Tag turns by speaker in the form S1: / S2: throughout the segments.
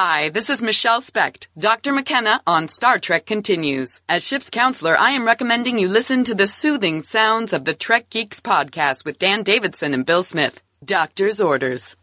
S1: Hi, this is Michele Specht. Dr. McKenna on Star Trek continues. As ship's counselor, I am recommending you listen to the soothing sounds of the Trek Geeks podcast with Dan Davidson and Bill Smith. Doctor's orders.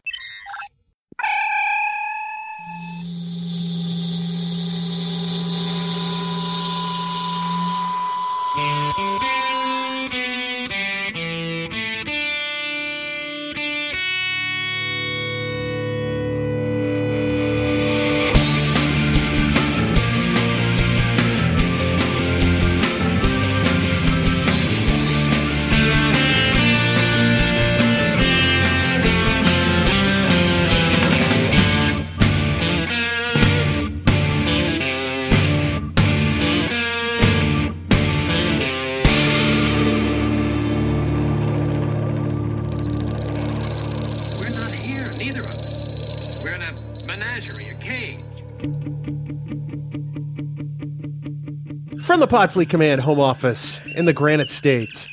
S2: Podfleet Command home office in the Granite State.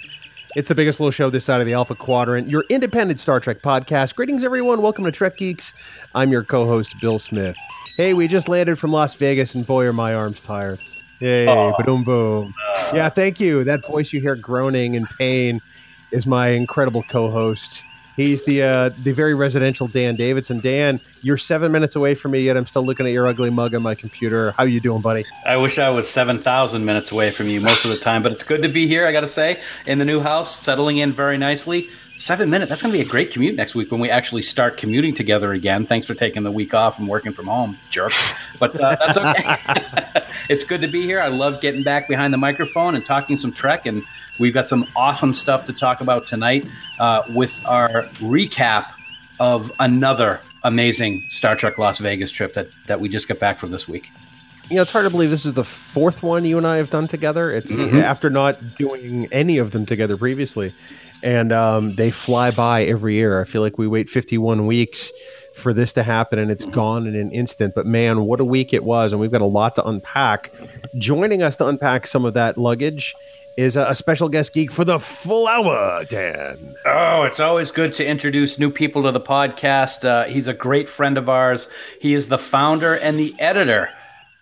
S2: It's the biggest little show this side of the Alpha Quadrant, your independent Star Trek podcast. Greetings, everyone. Welcome to Trek Geeks. I'm your co host, Bill Smith. Hey, we just landed from Las Vegas, and boy, are my arms tired. Yay, boom, boom. Yeah, thank you. That voice you hear groaning in pain is my incredible co host. He's the uh, the very residential Dan Davidson. Dan, you're seven minutes away from me, yet I'm still looking at your ugly mug on my computer. How you doing, buddy?
S3: I wish I was 7,000 minutes away from you most of the time, but it's good to be here, I got to say, in the new house, settling in very nicely. Seven minutes, that's going to be a great commute next week when we actually start commuting together again. Thanks for taking the week off and working from home, jerk. But uh, that's okay. it's good to be here. I love getting back behind the microphone and talking some Trek, and we've got some awesome stuff to talk about tonight uh, with our recap of another amazing Star Trek Las Vegas trip that, that we just got back from this week.
S2: You know, it's hard to believe this is the fourth one you and I have done together. It's after not doing any of them together previously, and um, they fly by every year. I feel like we wait 51 weeks for this to happen, and it's gone in an instant. But man, what a week it was, and we've got a lot to unpack. Joining us to unpack some of that luggage is a, a special guest geek for the full hour, Dan.
S3: Oh, it's always good to introduce new people to the podcast. Uh, he's a great friend of ours. He is the founder and the editor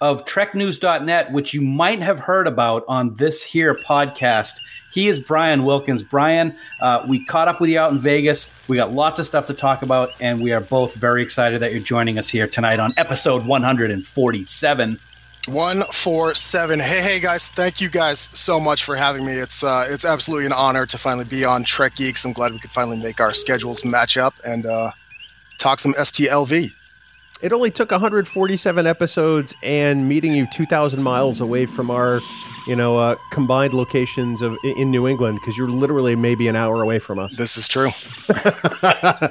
S3: of TrekNews.net, which you might have heard about on this here podcast. He is Brian Wilkins. Brian, uh, we caught up with you out in Vegas. We got lots of stuff to talk about, and we are both very excited that you're joining us here tonight on episode 147.
S4: One four seven. Hey, hey, guys! Thank you guys so much for having me. It's uh, it's absolutely an honor to finally be on Trek Geeks. I'm glad we could finally make our schedules match up and uh, talk some STLV.
S2: It only took 147 episodes and meeting you 2,000 miles away from our, you know, uh, combined locations of in New England because you're literally maybe an hour away from us.
S4: This is true.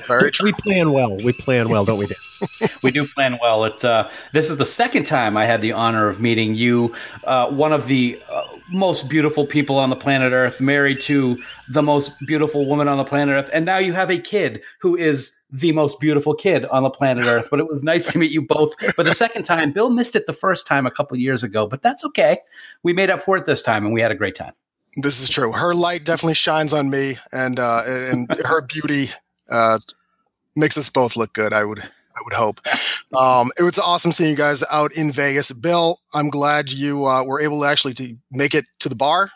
S4: Very true.
S2: we plan well. We plan well, don't we? Dan?
S3: we do plan well. It's uh, this is the second time I had the honor of meeting you, uh, one of the uh, most beautiful people on the planet Earth, married to the most beautiful woman on the planet Earth, and now you have a kid who is the most beautiful kid on the planet Earth. But it was nice to meet you both for the second time. Bill missed it the first time a couple years ago, but that's okay. We made up for it this time, and we had a great time.
S4: This is true. Her light definitely shines on me, and uh, and her beauty uh, makes us both look good. I would I would hope. Um, it was awesome seeing you guys out in Vegas. Bill, I'm glad you uh, were able to actually to make it to the bar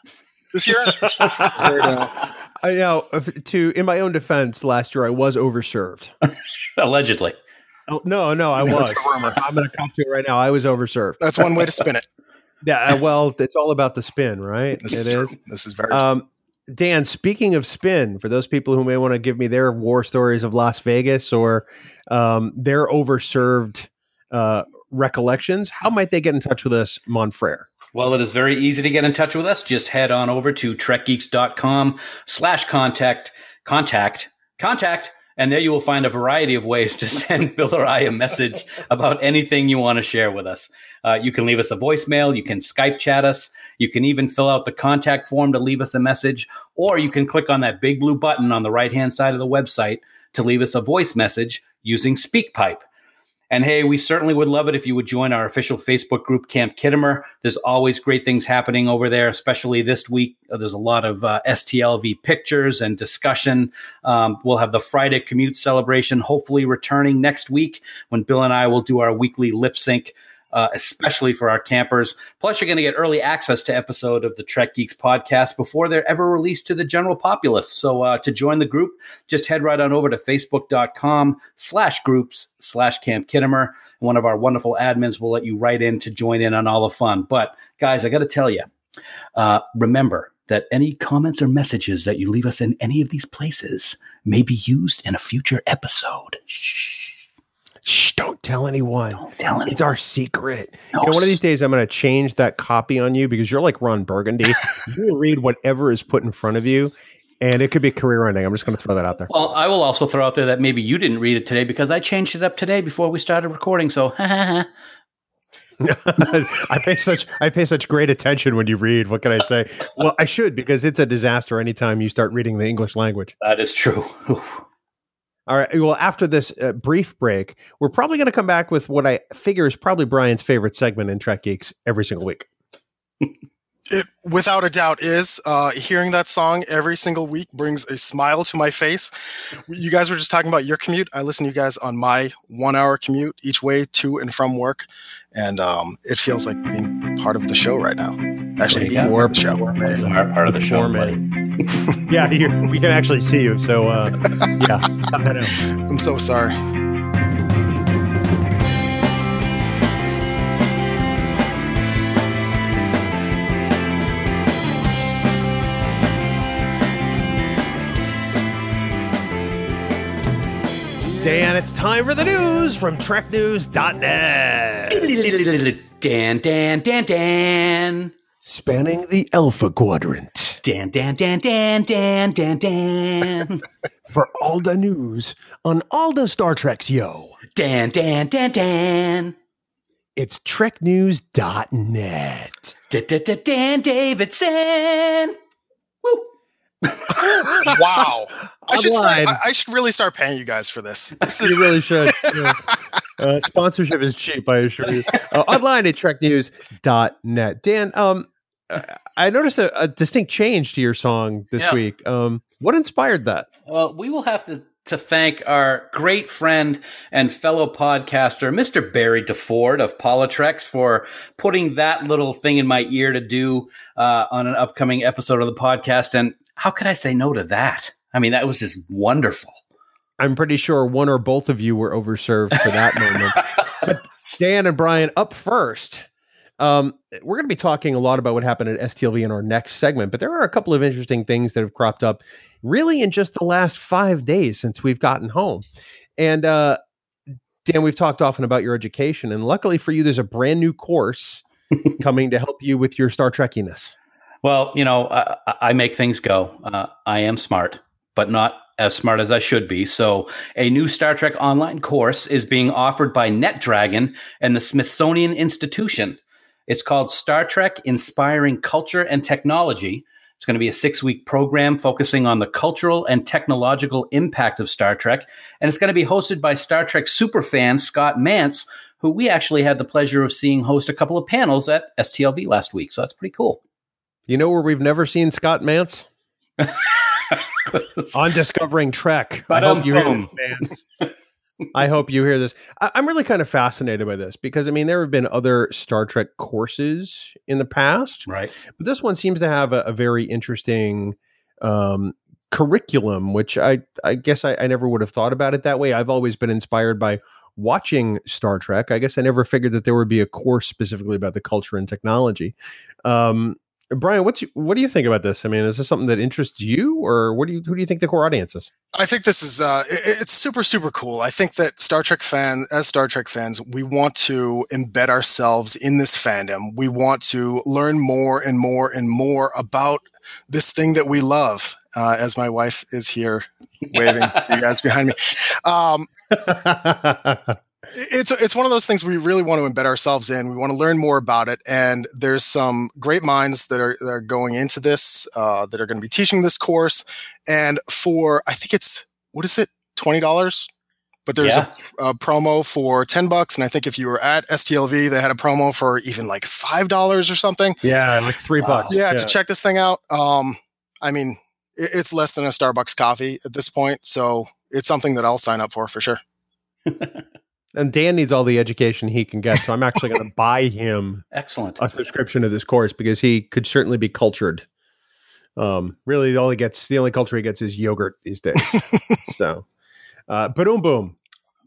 S4: this year. Or, uh,
S2: I know. To in my own defense, last year I was overserved.
S3: Allegedly.
S2: Oh, no, no, I was.
S4: That's the rumor.
S2: I'm going to come to it right now. I was overserved.
S4: that's one way to spin it.
S2: Yeah. uh, Well, it's all about the spin, right?
S4: This is
S2: It
S4: true. This is very true.
S2: Um, Dan, speaking of spin, for those people who may want to give me their war stories of Las Vegas or um, their overserved uh, recollections, how might they get in touch with us, Monfrere?
S3: Well, it is very easy to get in touch with us. Just head on over to trekgeeks.com slash contact, contact, contact, and there you will find a variety of ways to send Bill or I a message about anything you want to share with us. Uh, you can leave us a voicemail, you can Skype chat us, you can even fill out the contact form to leave us a message, or you can click on that big blue button on the right hand side of the website to leave us a voice message using SpeakPipe. And hey, we certainly would love it if you would join our official Facebook group, Camp Khitomer. There's always great things happening over there, especially this week. Uh, there's a lot of uh, STLV pictures and discussion. Um, we'll have the Friday commute celebration, hopefully returning next week when Bill and I will do our weekly lip sync uh, especially for our campers. Plus, you're going to get early access to episode of the Trek Geeks podcast before they're ever released to the general populace. So uh, to join the group, just head right on over to facebook.com slash groups slash Camp Khitomer. One of our wonderful admins will let you right in to join in on all the fun. But guys, I got to tell you, uh, remember that any comments or messages that you leave us in any of these places may be used in a future episode. Shh.
S2: Shh, don't tell anyone.
S3: Don't tell anyone.
S2: It's our secret.
S3: No,
S2: you know, one of these days I'm going to change that copy on you because you're like Ron Burgundy. you read whatever is put in front of you, and it could be career ending. I'm just going to throw that out there.
S3: Well, I will also throw out there that maybe you didn't read it today because I changed it up today before we started recording. So,
S2: I pay such I pay such great attention when you read. What can I say? Well, I should because it's a disaster anytime you start reading the English language.
S3: that is true. Oof.
S2: All right. Well, after this uh, brief break, we're probably going to come back with what I figure is probably Brian's favorite segment in Trek Geeks every single week.
S4: It without a doubt is uh, hearing that song every single week brings a smile to my face. You guys were just talking about your commute. I listen to you guys on my one-hour commute each way to and from work, and um, it feels like being part of the show right now. Actually, being part of the show.
S3: Part, part of the show,
S2: Poor
S3: buddy.
S2: yeah, you, we can actually see you. So, uh, yeah, cut that out.
S4: I'm so sorry.
S2: Dan, it's time for the news from TrekNews.net.
S3: Dan, Dan, Dan, Dan.
S2: Spanning the Alpha Quadrant
S3: Dan, Dan, Dan, Dan, Dan, Dan, Dan.
S2: for all the news on all the Star Treks, yo.
S3: Dan, Dan, Dan, Dan.
S2: It's TrekNews.net.
S3: Da, da, da, Dan Davidson. Woo.
S4: Wow. I should, start, I, I should really start paying you guys for this. This is-
S2: You really should. Yeah. Uh, sponsorship is cheap, I assure you. Uh, online at TrekNews.net. Dan, um, I noticed a, a distinct change to your song this
S3: Yeah.
S2: week. Um, what inspired that?
S3: Well, we will have to, to thank our great friend and fellow podcaster, Mr. Barry DeFord of Politrex, for putting that little thing in my ear to do uh, on an upcoming episode of the podcast. And how could I say no to that? I mean, that was just wonderful.
S2: I'm pretty sure one or both of you were overserved for that moment. But Dan and Brian, up first. Um, we're going to be talking a lot about what happened at STLV in our next segment, but there are a couple of interesting things that have cropped up really in just the last five days since we've gotten home. And uh, Dan, we've talked often about your education, and luckily for you, there's a brand new course coming to help you with your Star Trekkiness.
S3: Well, you know, I, I make things go. Uh, I am smart, but not as smart as I should be. So, a new Star Trek online course is being offered by NetDragon and the Smithsonian Institution. It's called Star Trek Inspiring Culture and Technology. It's going to be a six week program focusing on the cultural and technological impact of Star Trek. And it's going to be hosted by Star Trek superfan Scott Mantz, who we actually had the pleasure of seeing host a couple of panels at STLV last week. So that's pretty cool.
S2: You know where we've never seen Scott Mantz? on discovering Trek. I hope um, you hear. I hope you hear this. I, I'm really kind of fascinated by this because I mean there have been other Star Trek courses in the past,
S3: right.
S2: but this one seems to have a, a very interesting um, curriculum, which I I guess I, I never would have thought about it that way. I've always been inspired by watching Star Trek. I guess I never figured that there would be a course specifically about the culture and technology. Um, Brian, what's what do you think about this? I mean, is this something that interests you, or what do you who do you think the core audience is?
S4: I think this is uh, it- it's super super cool. I think that Star Trek fans, as Star Trek fans, we want to embed ourselves in this fandom. We want to learn more and more and more about this thing that we love. Uh, as my wife is here waving to you guys behind me, um, it's it's one of those things we really want to embed ourselves in. We want to learn more about it, and there's some great minds that are that are going into this uh, that are going to be teaching this course. And for I think it's what is it twenty dollars but there's
S3: Yeah.
S4: a, a promo for 10 bucks. And I think if you were at STLV, they had a promo for even like $5 or something.
S2: Yeah, like three
S3: Wow.
S2: bucks.
S4: Yeah, to check this thing out. Um, I mean, it, it's less than a Starbucks coffee at this point. So it's something that I'll sign up for for sure.
S2: And Dan needs all the education he can get, so I'm actually going to buy him
S3: Excellent.
S2: a subscription to this course because he could certainly be cultured. Um, really, all he gets, the only culture he gets is yogurt these days. so, uh, boom, boom.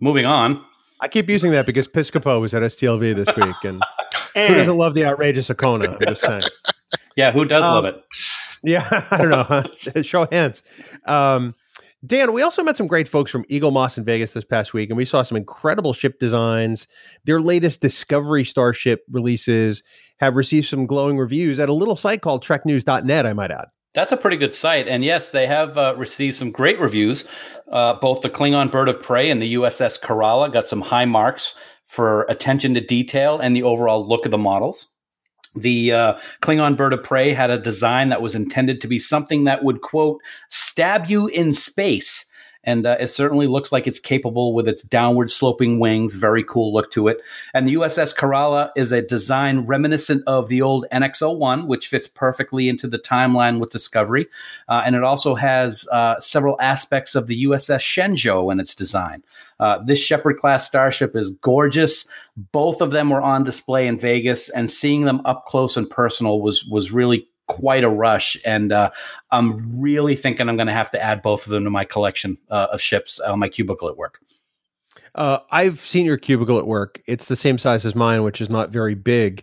S3: Moving on.
S2: I keep using that because Piscopo was at STLV this week, and who doesn't love the outrageous Okona? I'm just saying.
S3: Yeah, who does
S2: Um,
S3: love it?
S2: Yeah, I don't know. Show hands. Um, Dan, we also met some great folks from Eaglemoss in Vegas this past week, and we saw some incredible ship designs. Their latest Discovery Starship releases have received some glowing reviews at a little site called TrekNews.net, I might add.
S3: That's a pretty good site. And yes, they have uh, received some great reviews. Uh, both the Klingon Bird of Prey and the USS Kerala got some high marks for attention to detail and the overall look of the models. The uh, Klingon Bird of Prey had a design that was intended to be something that would, quote, stab you in space. And uh, it certainly looks like it's capable with its downward sloping wings. Very cool look to it. And the USS Kerala is a design reminiscent of the old NX-01, which fits perfectly into the timeline with Discovery. Uh, and it also has uh, several aspects of the USS Shenzhou in its design. Uh, this Shepard class starship is gorgeous. Both of them were on display in Vegas, and seeing them up close and personal was was really quite a rush. And uh, I'm really thinking I'm going to have to add both of them to my collection uh, of ships on my cubicle at work.
S2: Uh, I've seen your cubicle at work. It's the same size as mine, which is not very big.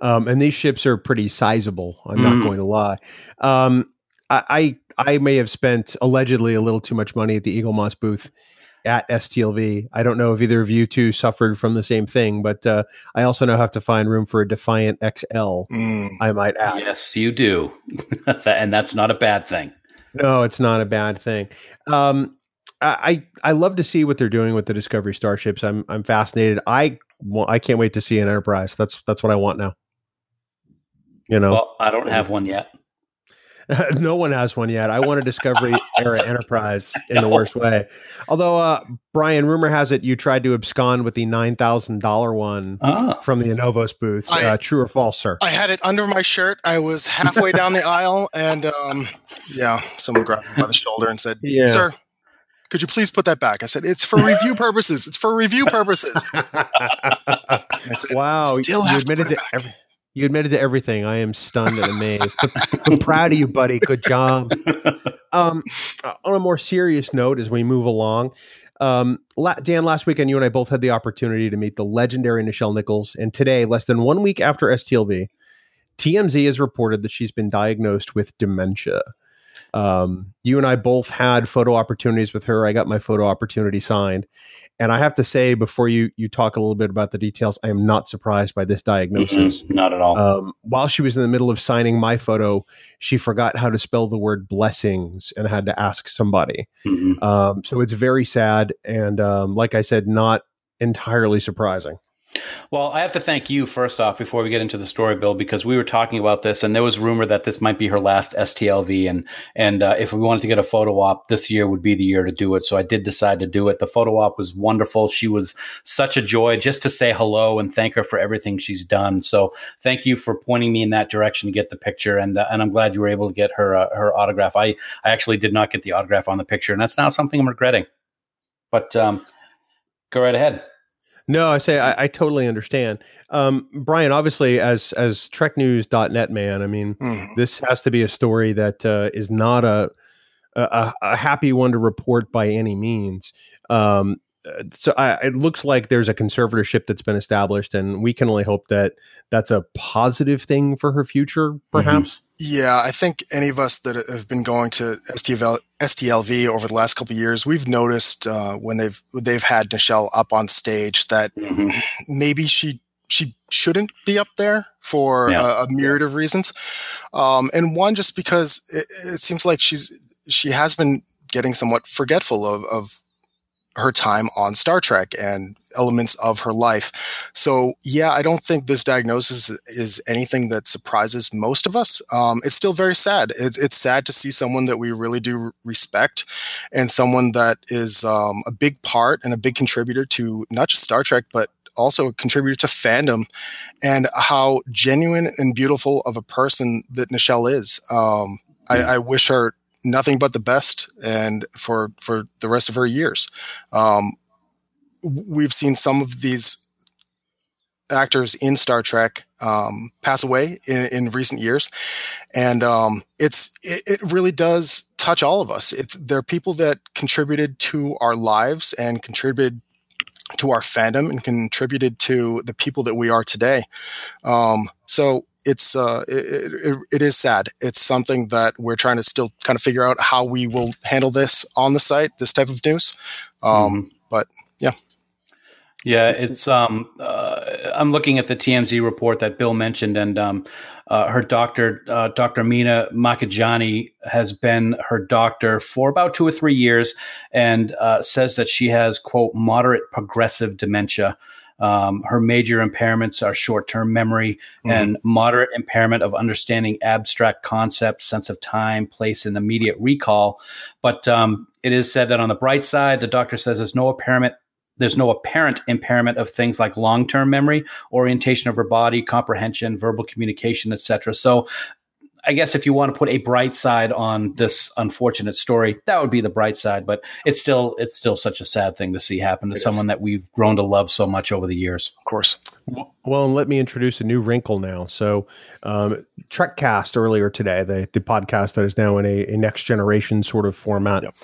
S2: Um, and these ships are pretty sizable. I'm not
S3: Mm.
S2: going to lie. Um, I, I I may have spent allegedly a little too much money at the Eaglemoss booth at STLV. I don't know if either of you two suffered from the same thing, but uh, I also now have to find room for a Defiant XL.
S4: Mm.
S2: I might add.
S3: Yes, you do, and that's not a bad thing.
S2: No, it's not a bad thing. Um, I I I love to see what they're doing with the Discovery starships. I'm I'm fascinated. I wa- I can't wait to see an Enterprise. That's that's what I want now. You know,
S3: Well, I don't have one yet.
S2: no one has one yet. I want a Discovery era Enterprise in the worst way. Although, uh, Brian, rumor has it you tried to abscond with the nine thousand dollar one
S3: Ah,
S2: from the Anovos booth.
S4: I-
S2: uh, true or false, sir?
S4: I had it under my shirt. I was halfway down the aisle, and um, yeah, someone grabbed me by the shoulder and said,
S2: Yeah.
S4: "Sir, could you please put that back?" I said, "It's for review purposes. It's for review purposes." I said,
S2: wow,
S4: Still
S2: you
S4: have to
S2: admitted
S4: put it
S2: to
S4: back.
S2: every, you admitted to everything. I am stunned and amazed. I'm proud of you, buddy. Good job. Um, uh, on a more serious note, as we move along, um, Dan, last weekend you and I both had the opportunity to meet the legendary Nichelle Nichols, and today, less than one week after STLV, TMZ has reported that she's been diagnosed with dementia. Um, you and I both had photo opportunities with her. I got my photo opportunity signed, and I have to say, before you you talk a little bit about the details, I am not surprised by this diagnosis.
S3: mhm, not at all.
S2: Um, while she was in the middle of signing my photo, she forgot how to spell the word blessings and had to ask somebody.
S3: Mhm.
S2: Um, so it's very sad, and um, like I said, not entirely surprising.
S3: Well, I have to thank you first off before we get into the story, Bill, because we were talking about this, and there was rumor that this might be her last STLV, and and uh, if we wanted to get a photo op, this year would be the year to do it. So I did decide to do it. The photo op was wonderful. She was such a joy just to say hello and thank her for everything she's done. So thank you for pointing me in that direction to get the picture, and uh, and I'm glad you were able to get her uh, her autograph. I I actually did not get the autograph on the picture, and that's now something I'm regretting. But um, go right ahead.
S2: No, I say I, I totally understand. Um, Brian, obviously, as as TrekNews.net man, I mean,
S4: Mhm.
S2: this has to be a story that uh, is not a, a a happy one to report by any means. Um, uh, so I, it looks like there's a conservatorship that's been established, and we can only hope that that's a positive thing for her future, perhaps.
S4: Yeah, I think any of us that have been going to STL, STLV over the last couple of years, we've noticed uh, when they've they've had Nichelle up on stage that
S3: Mhm.
S4: maybe she she shouldn't be up there for
S3: Yeah.
S4: a, a myriad of reasons, um, and one just because it, it seems like she's she has been getting somewhat forgetful of, of her time on Star Trek and elements of her life. So, yeah, I don't think this diagnosis is anything that surprises most of us. Um, it's still very sad. It's, it's, sad to see someone that we really do respect and someone that is um, a big part and a big contributor to not just Star Trek, but also a contributor to fandom and how genuine and beautiful of a person that Nichelle is. Um, I, I wish her nothing but the best and for for the rest of her years. Um, we've seen some of these actors in Star Trek um, pass away in, in, recent years, and um, it's it, it, really does touch all of us. It's they're people that contributed to our lives and contributed to our fandom and contributed to the people that we are today. Um, so it's uh, it, it, it is sad. It's something that we're trying to still kind of figure out how we will handle this on the site, this type of news. Um, mm-hmm. But yeah.
S3: Yeah, it's um uh, I'm looking at the TMZ report that Bill mentioned, and um, uh, her doctor, uh, Dr. Mina Makajani, has been her doctor for about two or three years, and uh, says that she has quote moderate progressive dementia. Um, her major impairments are short term memory mm-hmm. and moderate impairment of understanding abstract concepts, sense of time, place, and immediate recall. But um, it is said that on the bright side, the doctor says there's no impairment. There's no apparent impairment of things like long-term memory, orientation of her body, comprehension, verbal communication, etc. So I guess if you want to put a bright side on this unfortunate story, that would be the bright side. But it's still it's still such a sad thing to see happen to it someone is. that we've grown to love so much over the years.
S4: Of course.
S2: Well, and let me introduce a new wrinkle now. So, um, Trekcast earlier today, the the podcast that is now in a, a next generation sort of format, yep.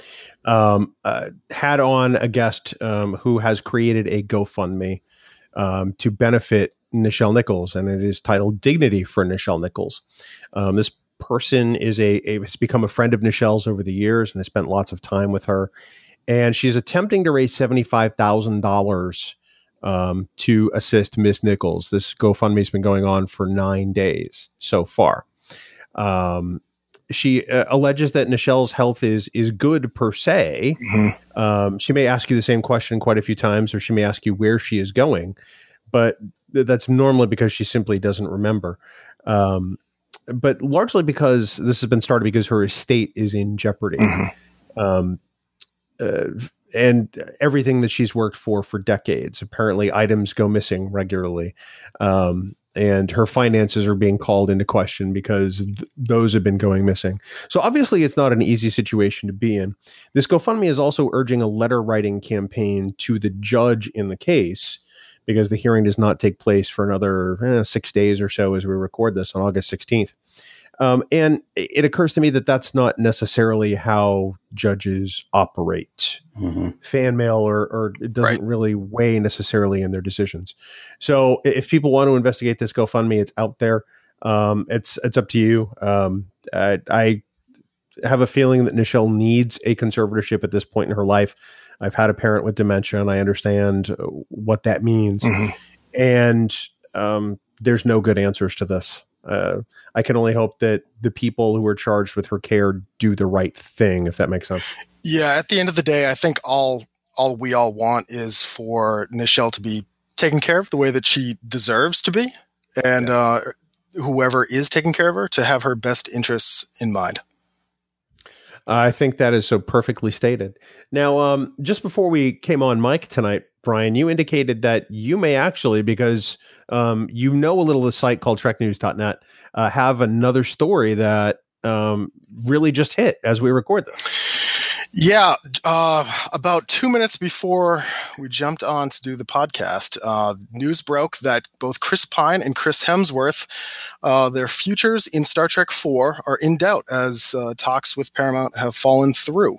S2: um, uh, had on a guest um, who has created a GoFundMe um, to benefit Nichelle Nichols, and it is titled "Dignity for Nichelle Nichols." Um, this person is a, a, has become a friend of Nichelle's over the years, and has spent lots of time with her. And she's attempting to raise seventy five thousand um, dollars to assist Miss Nichols. This GoFundMe has been going on for nine days so far. Um, she uh, alleges that Nichelle's health is is good per se. Mm-hmm. Um, she may ask you the same question quite a few times, or she may ask you where she is going but that's normally because she simply doesn't remember. Um, but largely because this has been started because her estate is in jeopardy. Mm-hmm. Um, uh, and everything that she's worked for for decades. Apparently, items go missing regularly, um, and her finances are being called into question because th- those have been going missing. So obviously, it's not an easy situation to be in. This GoFundMe is also urging a letter writing campaign to the judge in the case because the hearing does not take place for another eh, six days or so as we record this on August 16th. Um, and it occurs to me that that's not necessarily how judges operate. Mm-hmm. Fan mail or, or it doesn't right. really weigh necessarily in their decisions. So if people want to investigate this GoFundMe, it's out there. Um, it's it's up to you. Um, I, I have a feeling that Nichelle needs a conservatorship at this point in her life. I've had a parent with dementia, and I understand what that means. Mm-hmm. And um, there's no good answers to this. Uh, I can only hope that the people who are charged with her care do the right thing, if that makes sense.
S4: Yeah, at the end of the day, I think all all we all want is for Nichelle to be taken care of the way that she deserves to be, and yeah. uh, whoever is taking care of her to have her best interests in mind.
S2: I think that is so perfectly stated. Now, um, just before we came on mic tonight, Brian, you indicated that you may actually, because um, you know a little of the site called TrekNews.net, uh, have another story that um, really just hit as we record this.
S4: Yeah, uh, about two minutes before we jumped on to do the podcast, uh, news broke that both Chris Pine and Chris Hemsworth, uh, their futures in Star Trek Four are in doubt as uh, talks with Paramount have fallen through.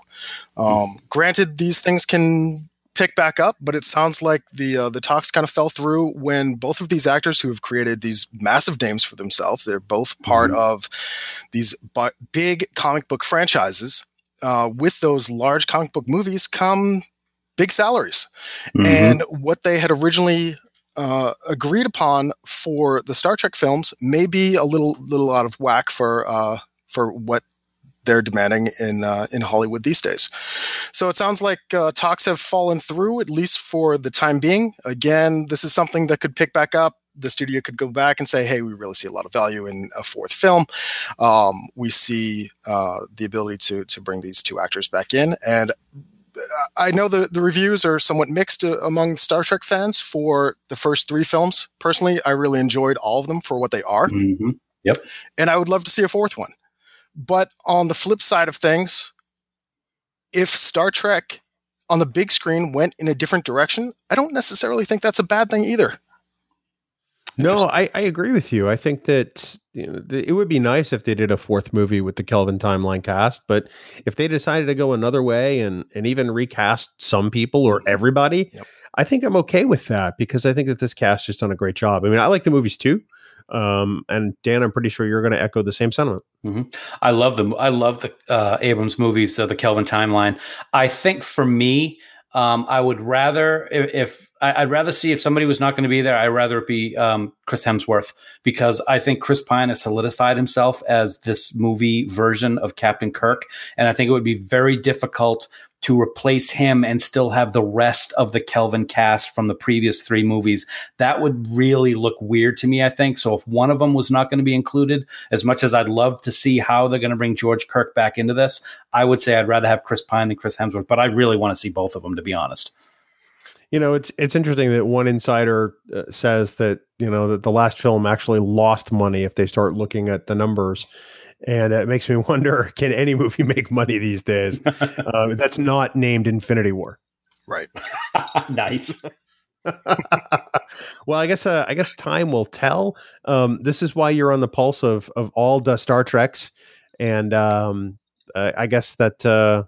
S4: Um, granted, these things can pick back up, but it sounds like the uh, the talks kind of fell through when both of these actors who have created these massive names for themselves, they're both part mm-hmm. of these big comic book franchises uh, with those large comic book movies come big salaries. Mm-hmm. And what they had originally uh, agreed upon for the Star Trek films may be a little little out of whack for uh, for what they're demanding in uh, in Hollywood these days. So it sounds like uh, talks have fallen through at least for the time being. Again, this is something that could pick back up. The studio could go back and say, "Hey, we really see a lot of value in a fourth film. Um, we see uh, the ability to to bring these two actors back in." And I know the, the reviews are somewhat mixed uh, among Star Trek fans for the first three films. Personally, I really enjoyed all of them for what they are.
S3: Mm-hmm. Yep.
S4: And I would love to see a fourth one. But on the flip side of things, if Star Trek on the big screen went in a different direction, I don't necessarily think that's a bad thing either.
S2: No, I, I agree with you. I think that you know, it would be nice if they did a fourth movie with the Kelvin timeline cast, but if they decided to go another way and and even recast some people or everybody, yep. I think I'm okay with that because I think that this cast has done a great job. I mean, I like the movies too. Um, and Dan, I'm pretty sure you're going to echo the same sentiment.
S3: Mm-hmm. I love them. I love the uh, Abrams movies, uh, the Kelvin timeline. I think for me, um, I would rather if, if I, would rather see if somebody was not going to be there, I'd rather it be um, Chris Hemsworth because I think Chris Pine has solidified himself as this movie version of Captain Kirk, and I think it would be very difficult to replace him and still have the rest of the Kelvin cast from the previous three movies. That would really look weird to me, I think. So if one of them was not going to be included, as much as I'd love to see how they're going to bring George Kirk back into this, I would say I'd rather have Chris Pine than Chris Hemsworth, but I really want to see both of them, to be honest.
S2: You know, it's it's interesting that one insider uh, says that you know that the last film actually lost money if they start looking at the numbers and it makes me wonder: Can any movie make money these days? uh, that's not named Infinity War.
S4: Right.
S3: nice.
S2: well, I guess uh, I guess time will tell. Um, this is why you're on the pulse of of all the Star Treks, and um, uh, I guess that. Uh,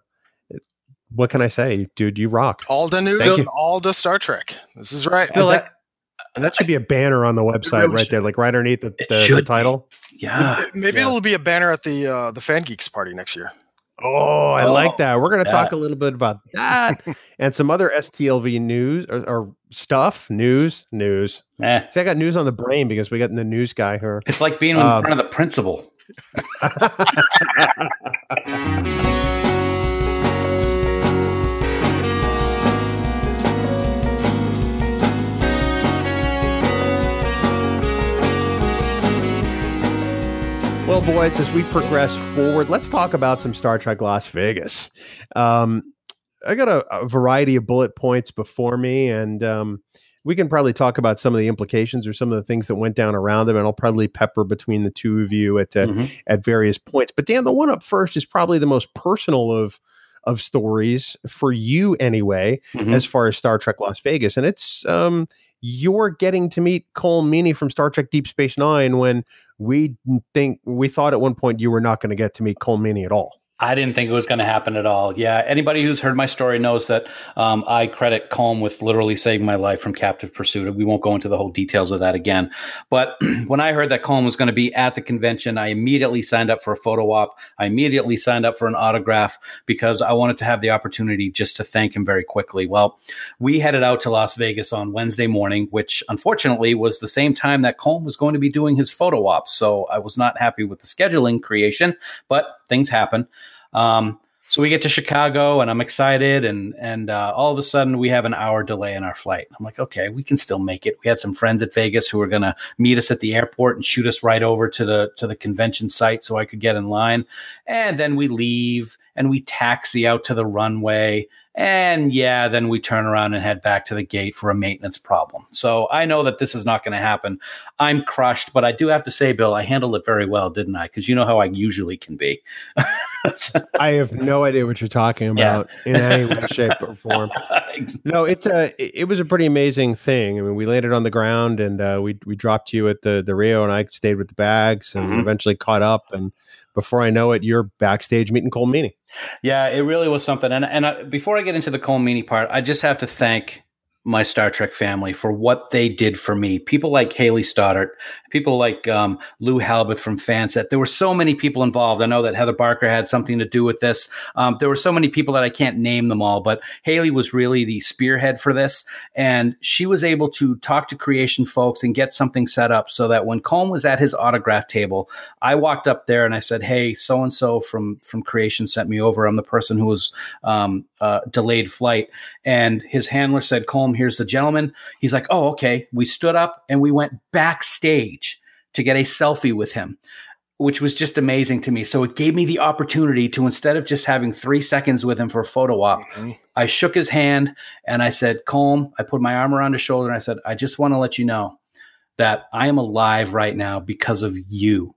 S2: what can I say, dude? You rock.
S4: All the news, all the Star Trek. This is right.
S2: Bill, that, and that should be a banner on the website really right there, like right underneath the, the, the title.
S3: Yeah.
S4: Maybe
S2: yeah.
S4: it'll be a banner at the uh, the Fan Geeks party next year.
S2: Oh, I oh, like that. We're going to talk a little bit about that and some other STLV news or, or stuff. News, news.
S3: Eh.
S2: See, I got news on the brain because we got the news guy here.
S3: It's like being in um, front of the principal.
S2: boys, as we progress forward, let's talk about some Star Trek Las Vegas. Um, I got a, a, variety of bullet points before me, and um, we can probably talk about some of the implications or some of the things that went down around them, and I'll probably pepper between the two of you at uh, mm-hmm. at various points. But Dan, the one up first is probably the most personal of of stories for you, anyway, mm-hmm. as far as Star Trek Las Vegas, and it's um, you're getting to meet Colm Meaney from Star Trek Deep Space Nine when we think we thought at one point you were not going to get to meet Colm Meaney at all.
S3: I didn't think it was going to happen at all. Yeah, anybody who's heard my story knows that um, I credit Colm with literally saving my life from captive pursuit. We won't go into the whole details of that again. But when I heard that Colm was going to be at the convention, I immediately signed up for a photo op. I immediately signed up for an autograph because I wanted to have the opportunity just to thank him very quickly. Well, we headed out to Las Vegas on Wednesday morning, which unfortunately was the same time that Colm was going to be doing his photo ops. So I was not happy with the scheduling creation, but things happen. Um, so we get to Chicago, and I'm excited, and and uh, all of a sudden we have an hour delay in our flight. I'm like, okay, we can still make it. We had some friends at Vegas who were going to meet us at the airport and shoot us right over to the to the convention site so I could get in line. And then we leave and we taxi out to the runway and yeah, then we turn around and head back to the gate for a maintenance problem. So I know that this is not going to happen. I'm crushed, but I do have to say, Bill, I handled it very well, didn't I? Because you know how I usually can be.
S2: I have no idea what you're talking about yeah. in any way, shape, or form. No, it uh, it was a pretty amazing thing. I mean, we landed on the ground and uh, we we dropped you at the the Rio, and I stayed with the bags and mm-hmm. eventually caught up. And before I know it, you're backstage meeting Meaney.
S3: Yeah, it really was something. And and I, before I get into the Colm Meaney part, I just have to thank my Star Trek family for what they did for me. People like Haley Stoddart, people like um, Lou Halbert from Fansets. There were so many people involved. I know that Heather Barker had something to do with this. Um, there were so many people that I can't name them all, but Haley was really the spearhead for this. And she was able to talk to creation folks and get something set up so that when Colm was at his autograph table, I walked up there and I said, Hey, so and so from from creation sent me over. I'm the person who was um, uh, delayed flight. And his handler said, Colm, here's the gentleman. He's like, oh, okay. We stood up and we went backstage to get a selfie with him, which was just amazing to me. So it gave me the opportunity to, instead of just having three seconds with him for a photo op, mm-hmm. I shook his hand and I said, Colm, I put my arm around his shoulder and I said, I just want to let you know that I am alive right now because of you,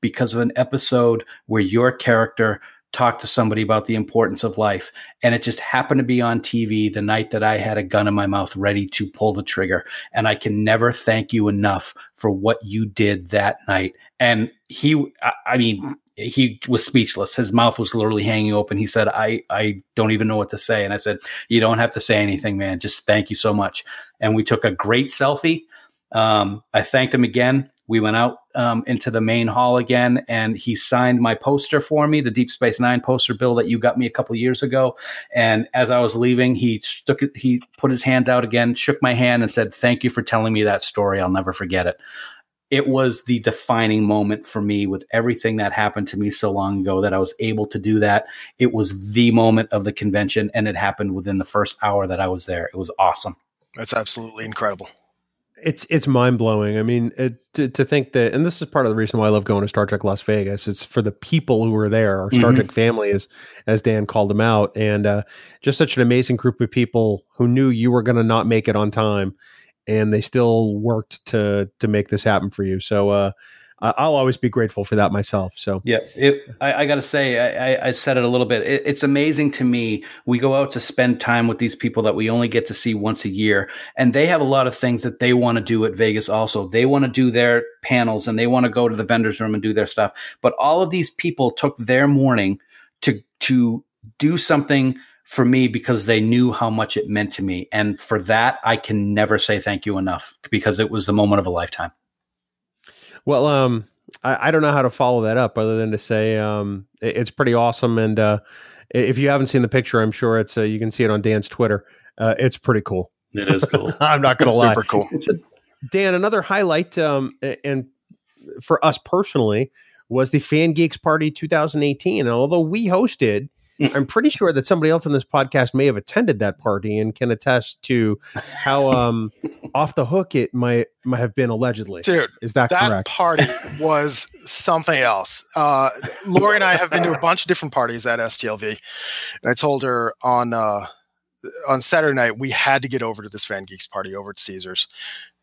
S3: because of an episode where your character talk to somebody about the importance of life. And it just happened to be on TV the night that I had a gun in my mouth ready to pull the trigger. And I can never thank you enough for what you did that night. And he, I mean, he was speechless. His mouth was literally hanging open. He said, I, I don't even know what to say. And I said, You don't have to say anything, man. Just thank you so much. And we took a great selfie. Um, I thanked him again. We went out um, into the main hall again, and he signed my poster for me, the Deep Space Nine poster bill that you got me a couple years ago. And as I was leaving, he stuck he put his hands out again, shook my hand, and said, "Thank you for telling me that story. I'll never forget it." It was the defining moment for me with everything that happened to me so long ago that I was able to do that. It was the moment of the convention, and it happened within the first hour that I was there. It was awesome.
S4: That's absolutely incredible
S2: it's it's mind blowing. I mean, it, to, to, think that, and this is part of the reason why I love going to Star Trek Las Vegas. It's for the people who are there, our Star mm-hmm. Trek family, as as Dan called them out, and uh, just such an amazing group of people who knew you were going to not make it on time, and they still worked to to make this happen for you. So, uh, I'll always be grateful for that myself. So
S3: yeah, it, I, I got to say, I, I, said it a little bit. It, it's amazing to me. We go out to spend time with these people that we only get to see once a year, and they have a lot of things that they want to do at Vegas. Also, they want to do their panels and they want to go to the vendors room and do their stuff. But all of these people took their morning to to do something for me because they knew how much it meant to me, and for that, I can never say thank you enough because it was the moment of a lifetime.
S2: Well, um, I, I, don't know how to follow that up other than to say um, it, it's pretty awesome. And uh, if you haven't seen the picture, I'm sure it's uh, you can see it on Dan's Twitter. Uh, it's pretty cool.
S3: It is cool.
S2: I'm not going to lie.
S4: Super cool.
S2: Dan, another highlight, um, and for us personally, was the Fan Geeks Party 2018. And although we hosted, I'm pretty sure that somebody else on this podcast may have attended that party and can attest to how um, off the hook it might might have been allegedly.
S4: Dude, is that, that correct? party was something else. Uh, Lori and I have been to a bunch of different parties at STLV, and I told her on uh, on Saturday night we had to get over to this Fan Geeks party over at Caesars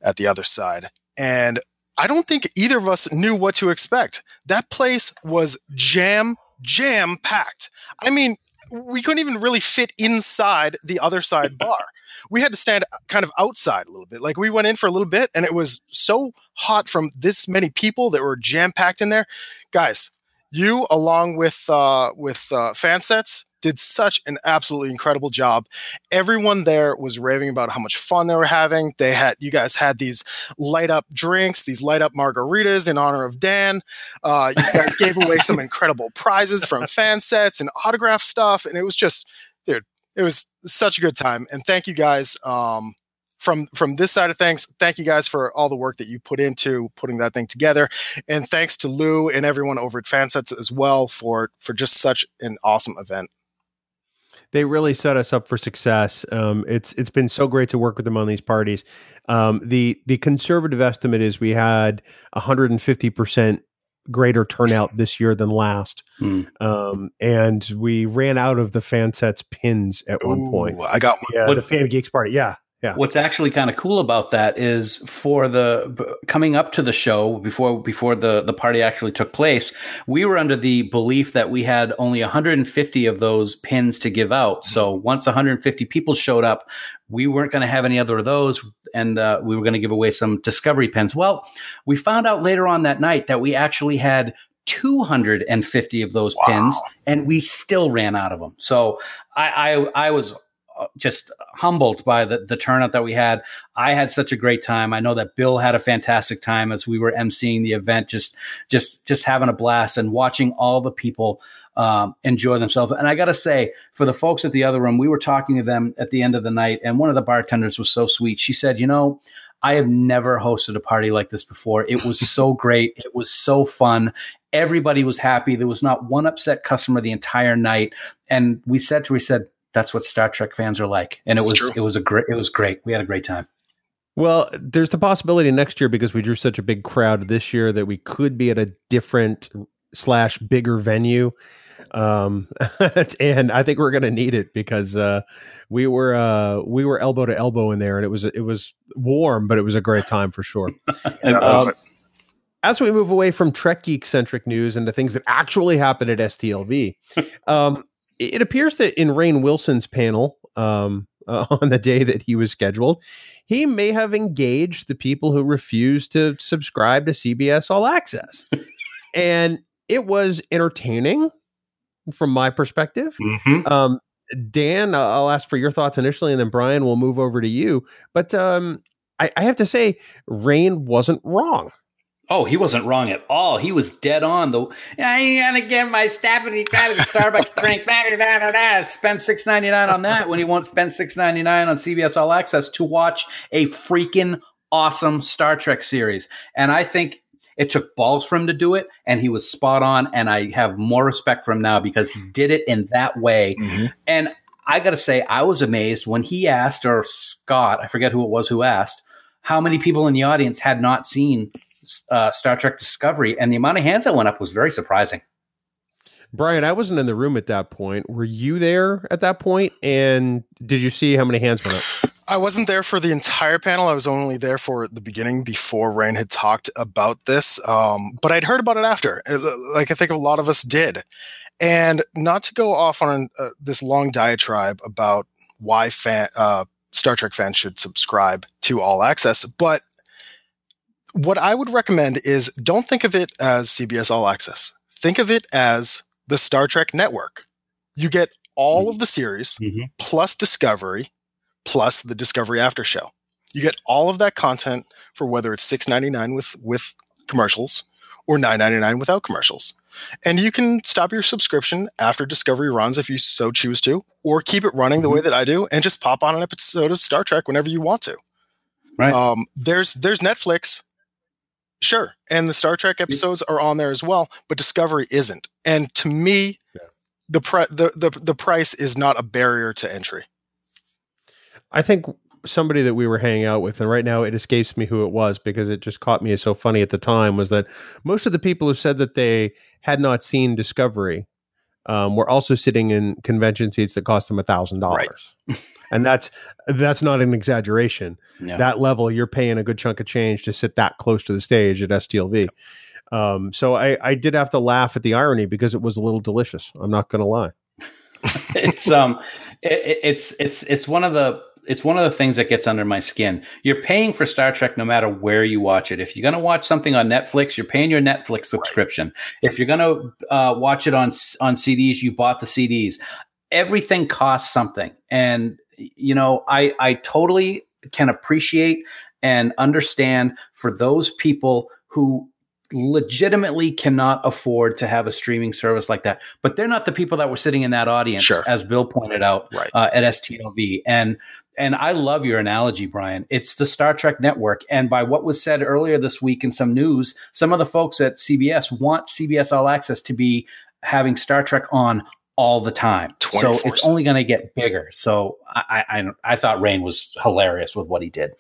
S4: at the other side, and I don't think either of us knew what to expect. That place was jam jam packed. I mean, we couldn't even really fit inside the other side bar. We had to stand kind of outside a little bit. Like we went in for a little bit and it was so hot from this many people that were jam packed in there. Guys, you along with uh with uh Fansets did such an absolutely incredible job. Everyone there was raving about how much fun they were having. They had you guys had these light up drinks, these light up margaritas in honor of Dan. Uh, you guys gave away some incredible prizes from fan sets and autograph stuff, and it was just, dude, it was such a good time. And thank you guys. Um, from from this side of things, thank you guys for all the work that you put into putting that thing together, and thanks to Lou and everyone over at Fansets as well for for just such an awesome event
S2: they really set us up for success. Um, it's it's been so great to work with them on these parties. Um, the the conservative estimate is we had 150 percent greater turnout this year than last, mm. um, and we ran out of the fan sets pins at Ooh, one point.
S4: I got one.
S2: Yeah, what, the fan geeks party. Yeah, yeah.
S3: What's actually kind of cool about that is for the coming up to the show before before the the party actually took place, we were under the belief that we had only 150 of those pins to give out. So once 150 people showed up, we weren't going to have any other of those, and uh, we were going to give away some discovery pins. Well, we found out later on that night that we actually had 250 of those wow. pins, and we still ran out of them. So I, I, I was just humbled by the, the turnout that we had. I had such a great time. I know that Bill had a fantastic time as we were emceeing the event, just just just having a blast and watching all the people um, enjoy themselves. And I got to say, for the folks at the other room, we were talking to them at the end of the night, and one of the bartenders was so sweet. She said, "You know." I have never hosted a party like this before. It was so great. It was so fun. Everybody was happy. There was not one upset customer the entire night. And we said to, her, we said, that's what Star Trek fans are like. And it was, true. it was a great, it was great. We had a great time.
S2: Well, there's the possibility next year because we drew such a big crowd this year that we could be at a different slash bigger venue um, and I think we're going to need it because uh, we were uh, we were elbow to elbow in there, and it was it was warm, but it was a great time for sure. um, as we move away from Trek geek centric news and the things that actually happened at STLV, um, it appears that in Rainn Wilson's panel um, uh, on the day that he was scheduled, he may have engaged the people who refused to subscribe to CBS All Access, and it was entertaining from my perspective. Mm-hmm. Um, Dan, I'll ask for your thoughts initially, and then Brian will move over to you. But um, I, I, have to say, Rainn wasn't wrong.
S3: Oh, he wasn't wrong at all. He was dead on. The I ain't gonna get my Stappity Starbucks drink. Da, da, da, spend six ninety nine on that when he won't spend six ninety nine on CBS All Access to watch a freaking awesome Star Trek series. And I think it took balls for him to do it, and he was spot on. And I have more respect for him now because he did it in that way. Mm-hmm. And I got to say, I was amazed when he asked, or Scott, I forget who it was who asked, how many people in the audience had not seen uh, Star Trek Discovery, and the amount of hands that went up was very surprising.
S2: Brian, I wasn't in the room at that point. Were you there at that point? And did you see how many hands went up?
S4: I wasn't there for the entire panel. I was only there for the beginning before Rainn had talked about this. Um, but I'd heard about it after, uh, like I think a lot of us did. And not to go off on uh, this long diatribe about why fan, uh, Star Trek fans should subscribe to All Access, but what I would recommend is don't think of it as CBS All Access. Think of it as the Star Trek network. You get all mm-hmm. of the series mm-hmm. plus Discovery plus the Discovery After Show. You get all of that content for whether it's six ninety nine with with commercials or nine ninety nine without commercials. And you can stop your subscription after Discovery runs if you so choose to, or keep it running mm-hmm. the way that I do, and just pop on an episode of Star Trek whenever you want to. Right. Um, there's there's Netflix, sure, and the Star Trek episodes are on there as well, but Discovery isn't. And to me, yeah. the, pre- the the the price is not a barrier to entry.
S2: I think somebody that we were hanging out with, and right now it escapes me who it was because it just caught me as so funny at the time, was that most of the people who said that they had not seen Discovery um, were also sitting in convention seats that cost them a thousand dollars, and that's that's not an exaggeration. No. That level, you're paying a good chunk of change to sit that close to the stage at STLV. Um, so I, I did have to laugh at the irony because it was a little delicious. I'm not going to lie.
S3: it's um, it, it's it's it's one of the it's one of the things that gets under my skin. You're paying for Star Trek no matter where you watch it. If you're going to watch something on Netflix, you're paying your Netflix subscription. Right. If you're going to uh, watch it on on CDs, you bought the CDs. Everything costs something, and you know I I totally can appreciate and understand for those people who legitimately cannot afford to have a streaming service like that. But they're not the people that were sitting in that audience, sure. as Bill pointed out right. uh, at STLV. And and I love your analogy, Brian. It's the Star Trek network. And by what was said earlier this week in some news, some of the folks at CBS want CBS All Access to be having Star Trek on all the time. So it's only going to get bigger. So I, I, I thought Rainn was hilarious with what he did.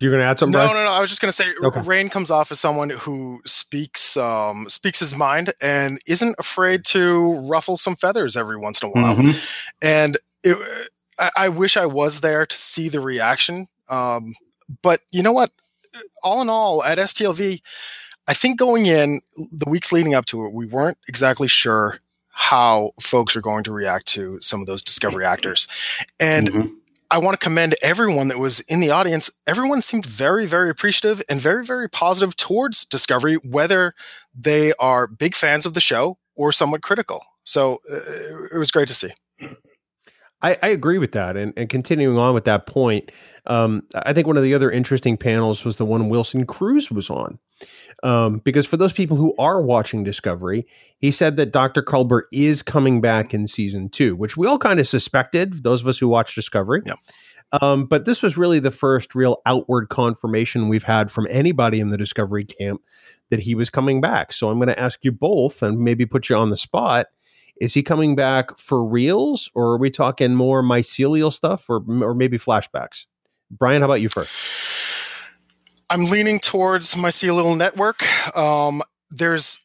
S2: You're going to add something?
S4: No, no, no. I was just going to say, okay. Rainn comes off as someone who speaks, um, speaks his mind and isn't afraid to ruffle some feathers every once in a while. Mm-hmm. And it, I, I, wish I was there to see the reaction. Um, but you know what? All in all, at STLV, I think going in the weeks leading up to it, we weren't exactly sure how folks are going to react to some of those discovery actors. And mm-hmm. I want to commend everyone that was in the audience. Everyone seemed very, very appreciative and very, very positive towards Discovery, whether they are big fans of the show or somewhat critical. So uh, it was great to see.
S2: I, I agree with that. And, and continuing on with that point, um, I think one of the other interesting panels was the one Wilson Cruz was on. Um, because for those people who are watching Discovery, he said that Dr. Culber is coming back in season two, which we all kind of suspected, those of us who watch Discovery.
S4: Yep.
S2: Um, but this was really the first real outward confirmation we've had from anybody in the Discovery camp that he was coming back. So I'm going to ask you both and maybe put you on the spot. Is he coming back for reals, or are we talking more mycelial stuff, or or maybe flashbacks? Brian, how about you first?
S4: I'm leaning towards mycelial network. Um, there's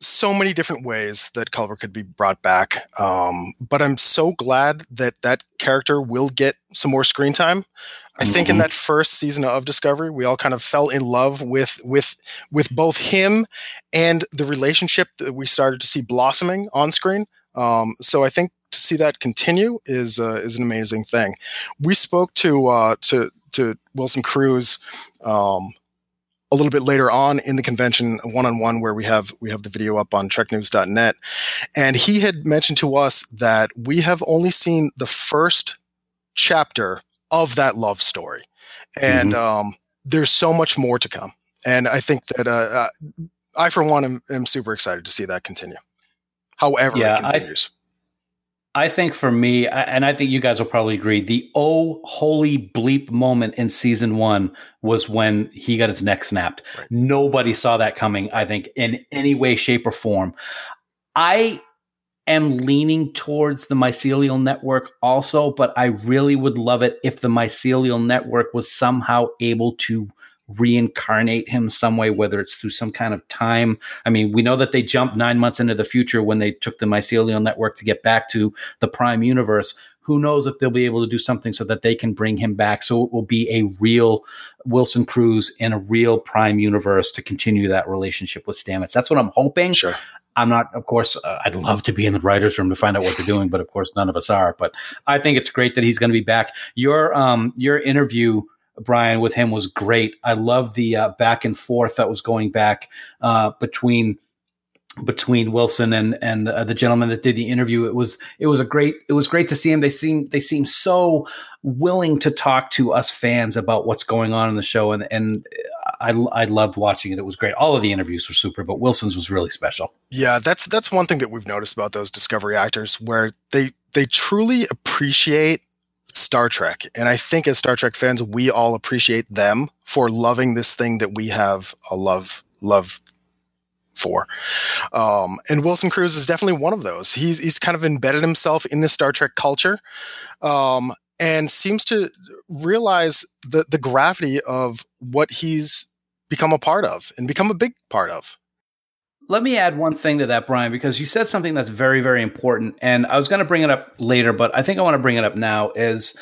S4: so many different ways that Culber could be brought back. Um, but I'm so glad that that character will get some more screen time. I mm-hmm. think in mm-hmm. that first season of Discovery, we all kind of fell in love with with with both him and the relationship that we started to see blossoming on screen. Um, so I think to see that continue is uh, is an amazing thing. We spoke to uh, to to Wilson Cruz um, a little bit later on in the convention one on one where we have we have the video up on treknews.net and he had mentioned to us that we have only seen the first chapter of that love story and mm-hmm. um, there's so much more to come and i think that uh, uh, i for one am, am, super excited to see that continue however yeah, it continues
S3: I think for me, and I think you guys will probably agree, the oh holy bleep moment in season one was when he got his neck snapped. Right. Nobody saw that coming, I think, in any way, shape, or form. I am leaning towards the mycelial network also, but I really would love it if the mycelial network was somehow able to reincarnate him some way, whether it's through some kind of time. I mean, we know that they jumped nine months into the future when they took the mycelial network to get back to the prime universe. Who knows if they'll be able to do something so that they can bring him back? So it will be a real Wilson Cruz in a real prime universe to continue that relationship with Stamets. That's what I'm hoping.
S4: Sure.
S3: I'm not, of course, uh, I'd love to be in the writer's room to find out what they're doing, but of course, none of us are. But I think it's great that he's going to be back. Your um, your interview Brian with him was great. I love the uh, back and forth that was going back uh, between between Wilson and and uh, the gentleman that did the interview. It was it was a great it was great to see him. They seem they seem so willing to talk to us fans about what's going on in the show, and and I I loved watching it. It was great. All of the interviews were super, but Wilson's was really special.
S4: Yeah, that's that's one thing that we've noticed about those Discovery actors, where they they truly appreciate Star Trek. And I think as Star Trek fans, we all appreciate them for loving this thing that we have a love, love for. Um, and Wilson Cruz is definitely one of those. He's, he's kind of embedded himself in the Star Trek culture. Um, and seems to realize the, the gravity of what he's become a part of and become a big part of
S3: let me add one thing to that, Brian, because you said something that's very, very important. And I was going to bring it up later, but I think I want to bring it up now. Is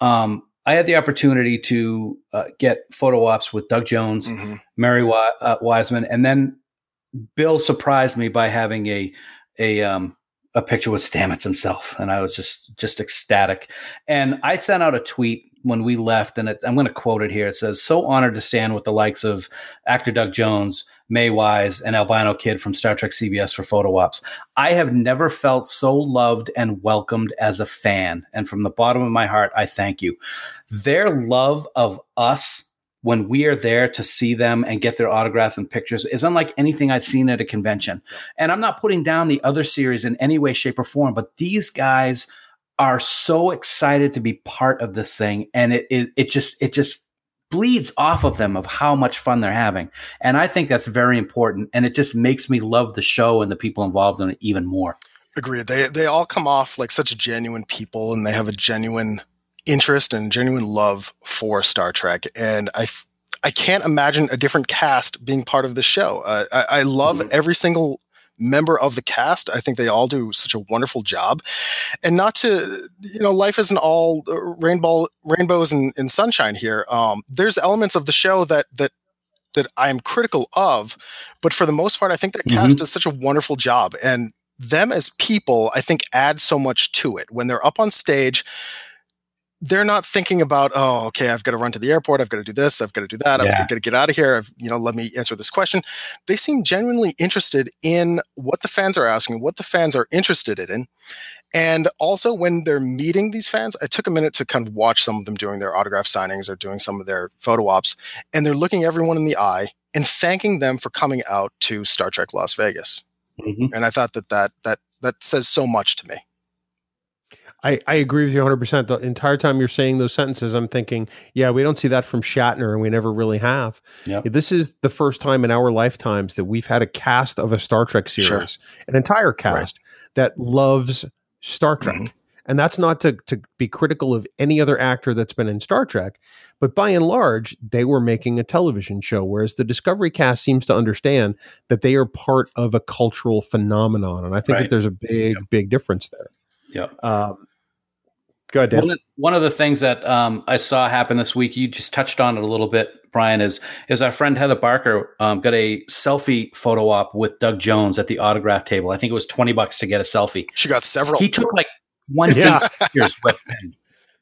S3: um, I had the opportunity to uh, get photo ops with Doug Jones, mm-hmm. Mary Wa- uh, Wiseman, and then Bill surprised me by having a a um, a picture with Stamets himself, and I was just just ecstatic. And I sent out a tweet when we left, and it, I'm going to quote it here. It says, "So honored to stand with the likes of actor Doug Jones." Mae Wise, and Albino Kid from Star Trek CBS for photo ops. I have never felt so loved and welcomed as a fan. And from the bottom of my heart, I thank you. Their love of us when we are there to see them and get their autographs and pictures is unlike anything I've seen at a convention. And I'm not putting down the other series in any way, shape, or form, but these guys are so excited to be part of this thing. And it, it, it just, it just bleeds off of them of how much fun they're having. And I think that's very important. And it just makes me love the show and the people involved in it even more.
S4: Agreed. They they all come off like such genuine people and they have a genuine interest and genuine love for Star Trek. And I I can't imagine a different cast being part of the show. Uh, I, I, love mm-hmm. every single member of the cast. I think they all do such a wonderful job. And not to, you know, life isn't all rainbow, rainbows and, and sunshine here. Um, there's elements of the show that, that, that I'm critical of, but for the most part, I think that mm-hmm. cast does such a wonderful job. And them as people, I think, add so much to it when they're up on stage they're not thinking about, oh, okay, I've got to run to the airport, I've got to do this, I've got to do that,
S3: Yeah.
S4: I've got to get out of here. I've, you know, let me answer this question. They seem genuinely interested in what the fans are asking, what the fans are interested in. And also when they're meeting these fans, I took a minute to kind of watch some of them doing their autograph signings or doing some of their photo ops, and they're looking everyone in the eye and thanking them for coming out to Star Trek Las Vegas.
S3: Mhm.
S4: And I thought that that that that says so much to me.
S2: I, I agree with you 100%. The entire time you're saying those sentences, I'm thinking, yeah, we don't see that from Shatner, and we never really have.
S3: Yep.
S2: This is the first time in our lifetimes that we've had a cast of a Star Trek series,
S4: Sure.
S2: an entire cast that loves Star Trek.
S4: Mhm.
S2: And that's not to, to be critical of any other actor that's been in Star Trek, but by and large, they were making a television show, whereas the Discovery cast seems to understand that they are part of a cultural phenomenon. And I think
S3: Right.
S2: that there's a big, big difference there.
S3: Yep.
S2: Um, go ahead, Dan.
S3: One of, one of the things that um, I saw happen this week, you just touched on it a little bit, Brian, is is our friend Heather Barker um, got a selfie photo op with Doug Jones at the autograph table. I think it was twenty bucks to get a selfie.
S4: She got several.
S3: He took like one
S2: Yeah.
S3: pictures with him.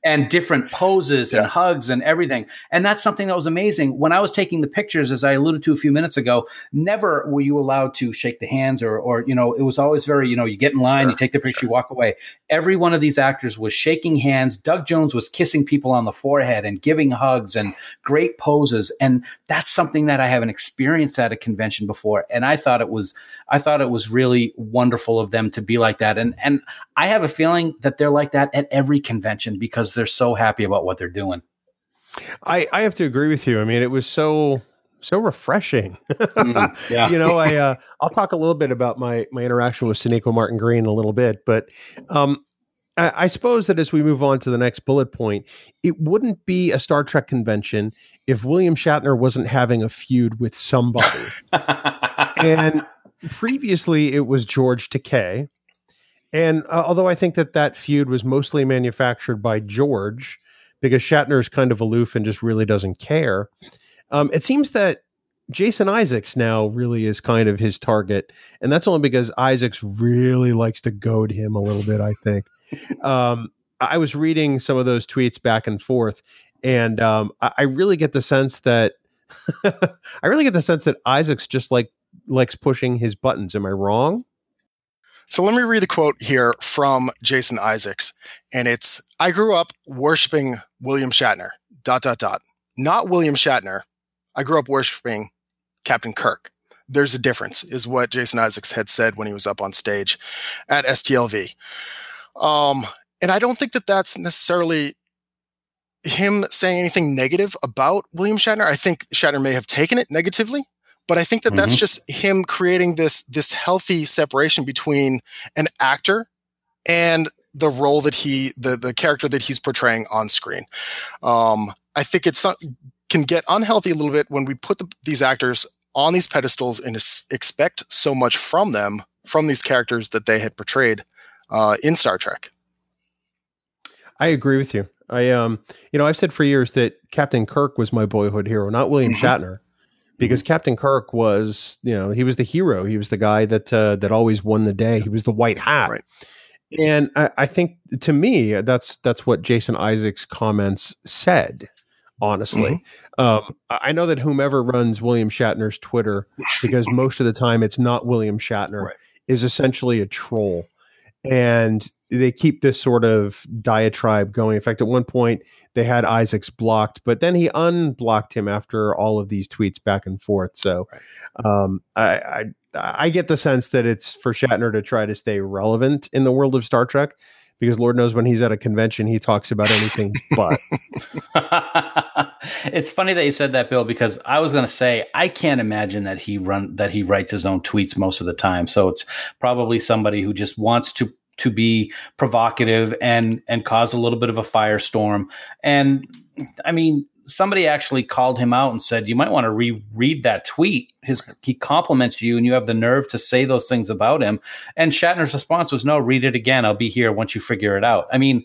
S3: And different poses and hugs and everything. And that's something that was amazing. When I was taking the pictures, as I alluded to a few minutes ago, never were you allowed to shake the hands or, or you know, it was always very, you know, you get in line, you take the picture, you walk away. Every one of these actors was shaking hands. Doug Jones was kissing people on the forehead and giving hugs and great poses. And that's something that I haven't experienced at a convention before. And I thought it was, I thought it was really wonderful of them to be like that. And and I have a feeling that they're like that at every convention because they're so happy about what they're doing.
S2: I, I have to agree with you. I mean, it was so so refreshing.
S3: Mm, yeah.
S2: you know, I uh, I'll talk a little bit about my my interaction with Sonequa Martin Green in a little bit, but um, I, I suppose that as we move on to the next bullet point, it wouldn't be a Star Trek convention if William Shatner wasn't having a feud with somebody. and previously, it was George Takei. And uh, although I think that that feud was mostly manufactured by George, because Shatner is kind of aloof and just really doesn't care, um, it seems that Jason Isaacs now really is kind of his target, and that's only because Isaacs really likes to goad him a little bit. I think. Um, I was reading some of those tweets back and forth, and um, I, I really get the sense that I really get the sense that Isaacs just like likes pushing his buttons. Am I wrong?
S4: So let me read a quote here from Jason Isaacs. And it's I grew up worshiping William Shatner. Dot dot dot. Not William Shatner. I grew up worshiping Captain Kirk. There's a difference, is what Jason Isaacs had said when he was up on stage at STLV. Um, and I don't think that that's necessarily him saying anything negative about William Shatner. I think Shatner may have taken it negatively, but I think that that's
S3: Mhm.
S4: just him creating this this healthy separation between an actor and the role that he the the character that he's portraying on screen. Um, I think it's not, can get unhealthy a little bit when we put the, these actors on these pedestals and ex- expect so much from them from these characters that they had portrayed uh, in Star Trek.
S2: I agree with you. I um, you know, I've said for years that Captain Kirk was my boyhood hero, not William
S4: Mhm.
S2: Shatner, because Captain Kirk was, you know, he was the hero. He was the guy that uh, that always won the day. He was the white hat.
S4: Right.
S2: And I, I think to me, that's that's what Jason Isaacs' comments said. Honestly, um, I I know that whomever runs William Shatner's Twitter, because most of the time it's not William Shatner,
S4: Right.
S2: is essentially a troll, and they keep this sort of diatribe going. In fact, at one point they had Isaacs blocked, but then he unblocked him after all of these tweets back and forth. So um, I, I I get the sense that it's for Shatner to try to stay relevant in the world of Star Trek, because Lord knows when he's at a convention he talks about anything but.
S3: it's funny that you said that, Bill, because I was going to say I can't imagine that he run that he writes his own tweets most of the time. So it's probably somebody who just wants to to be provocative and and cause a little bit of a firestorm. And I mean, somebody actually called him out and said, "You might want to reread that tweet. His he compliments you, and you have the nerve to say those things about him." And Shatner's response was, "No, read it again. I'll be here once you figure it out." I mean.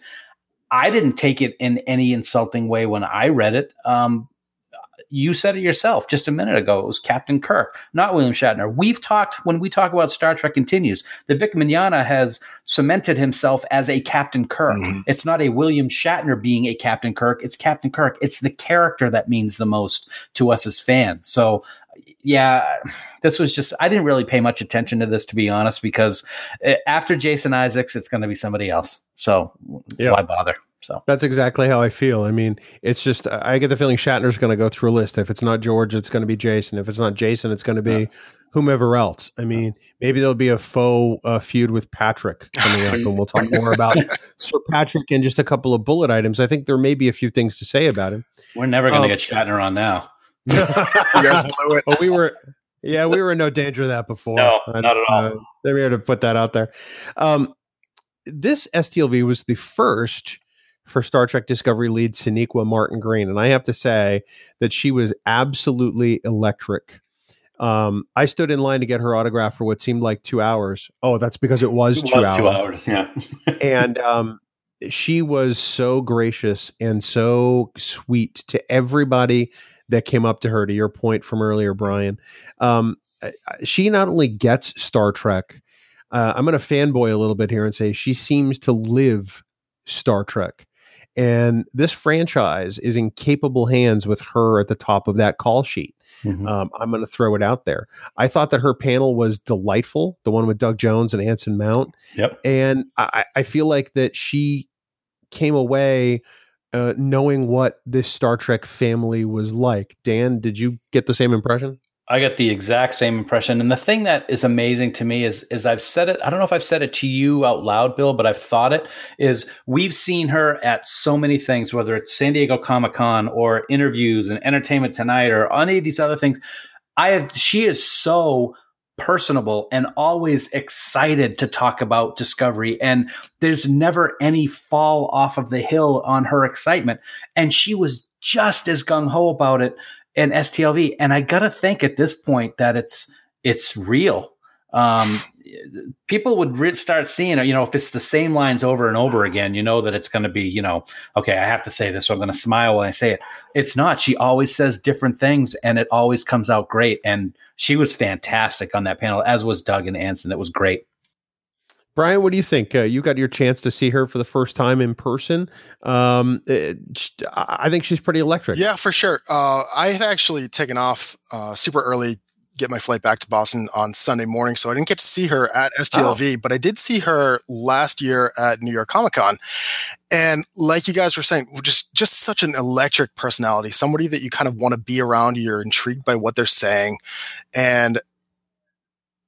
S3: I didn't take it in any insulting way when I read it. Um, you said it yourself just a minute ago. It was Captain Kirk, not William Shatner. We've talked when we talk about Star Trek Continues, that Vic Mignogna has cemented himself as a Captain Kirk.
S4: Mhm.
S3: It's not a William Shatner being a Captain Kirk. It's Captain Kirk. It's the character that means the most to us as fans. So, yeah, this was just, I didn't really pay much attention to this, to be honest, because uh, after Jason Isaacs, it's going to be somebody else. So,
S2: Yeah.
S3: why bother? So,
S2: That's exactly how I feel. I mean, it's just I get the feeling Shatner's going to go through a list. If it's not George, it's going to be Jason. If it's not Jason, it's going to be whomever else. I mean, maybe there'll be a faux uh, feud with Patrick coming up, and we'll talk more about Sir Patrick in just a couple of bullet items. I think there may be a few things to say about him.
S3: we're never going to
S2: Um,
S3: get Shatner on now.
S4: You guys blew it.
S2: Oh, we were, yeah, we were in no danger of that before.
S3: No, not at all.
S2: Uh, they were to put that out there. Um, this STLV was the first for Star Trek Discovery lead Sonequa Martin Green, and I have to say that she was absolutely electric. Um, I stood in line to get her autograph for what seemed like two hours. Oh, that's because it was,
S3: It
S2: two,
S3: was
S2: hours.
S3: two hours. Yeah.
S2: and um, she was so gracious and so sweet to everybody that came up to her. To your point from earlier, Brian, um, she not only gets Star Trek. Uh, I'm going to fanboy a little bit here and say she seems to live Star Trek. And this franchise is in capable hands with her at the top of that call sheet.
S3: Mhm.
S2: Um, I'm going to throw it out there. I thought that her panel was delightful, the one with Doug Jones and Anson Mount
S3: Yep.
S2: and I, I feel like that she came away uh, knowing what this Star Trek family was like. Dan, did you get the same impression?
S3: I got the exact same impression. And the thing that is amazing to me is, is I've said it. I don't know if I've said it to you out loud, Bill, but I've thought it. Is we've seen her at so many things, whether it's San Diego Comic Con or interviews and Entertainment Tonight or any of these other things. I have. She is so personable and always excited to talk about Discovery, and there's never any fall off of the hill on her excitement. And she was just as gung ho about it in STLV. And I gotta think at this point that it's it's real. Um, people would re- start seeing. You know, if it's the same lines over and over again, you know that it's going to be. You know, okay, I have to say this, so I'm going to smile when I say it. It's not. She always says different things, and it always comes out great. And she was fantastic on that panel, as was Doug and Anson. It was great.
S2: Brian, what do you think? Uh, you got your chance to see her for the first time in person. Um, uh, sh- I think she's pretty electric.
S4: Yeah, for sure. Uh, I had actually taken off uh, super early, get my flight back to Boston on Sunday morning, so I didn't get to see her at STLV, but I did see her last year at New York Comic Con. And like you guys were saying, just just such an electric personality, somebody that you kind of want to be around. You're intrigued by what they're saying, and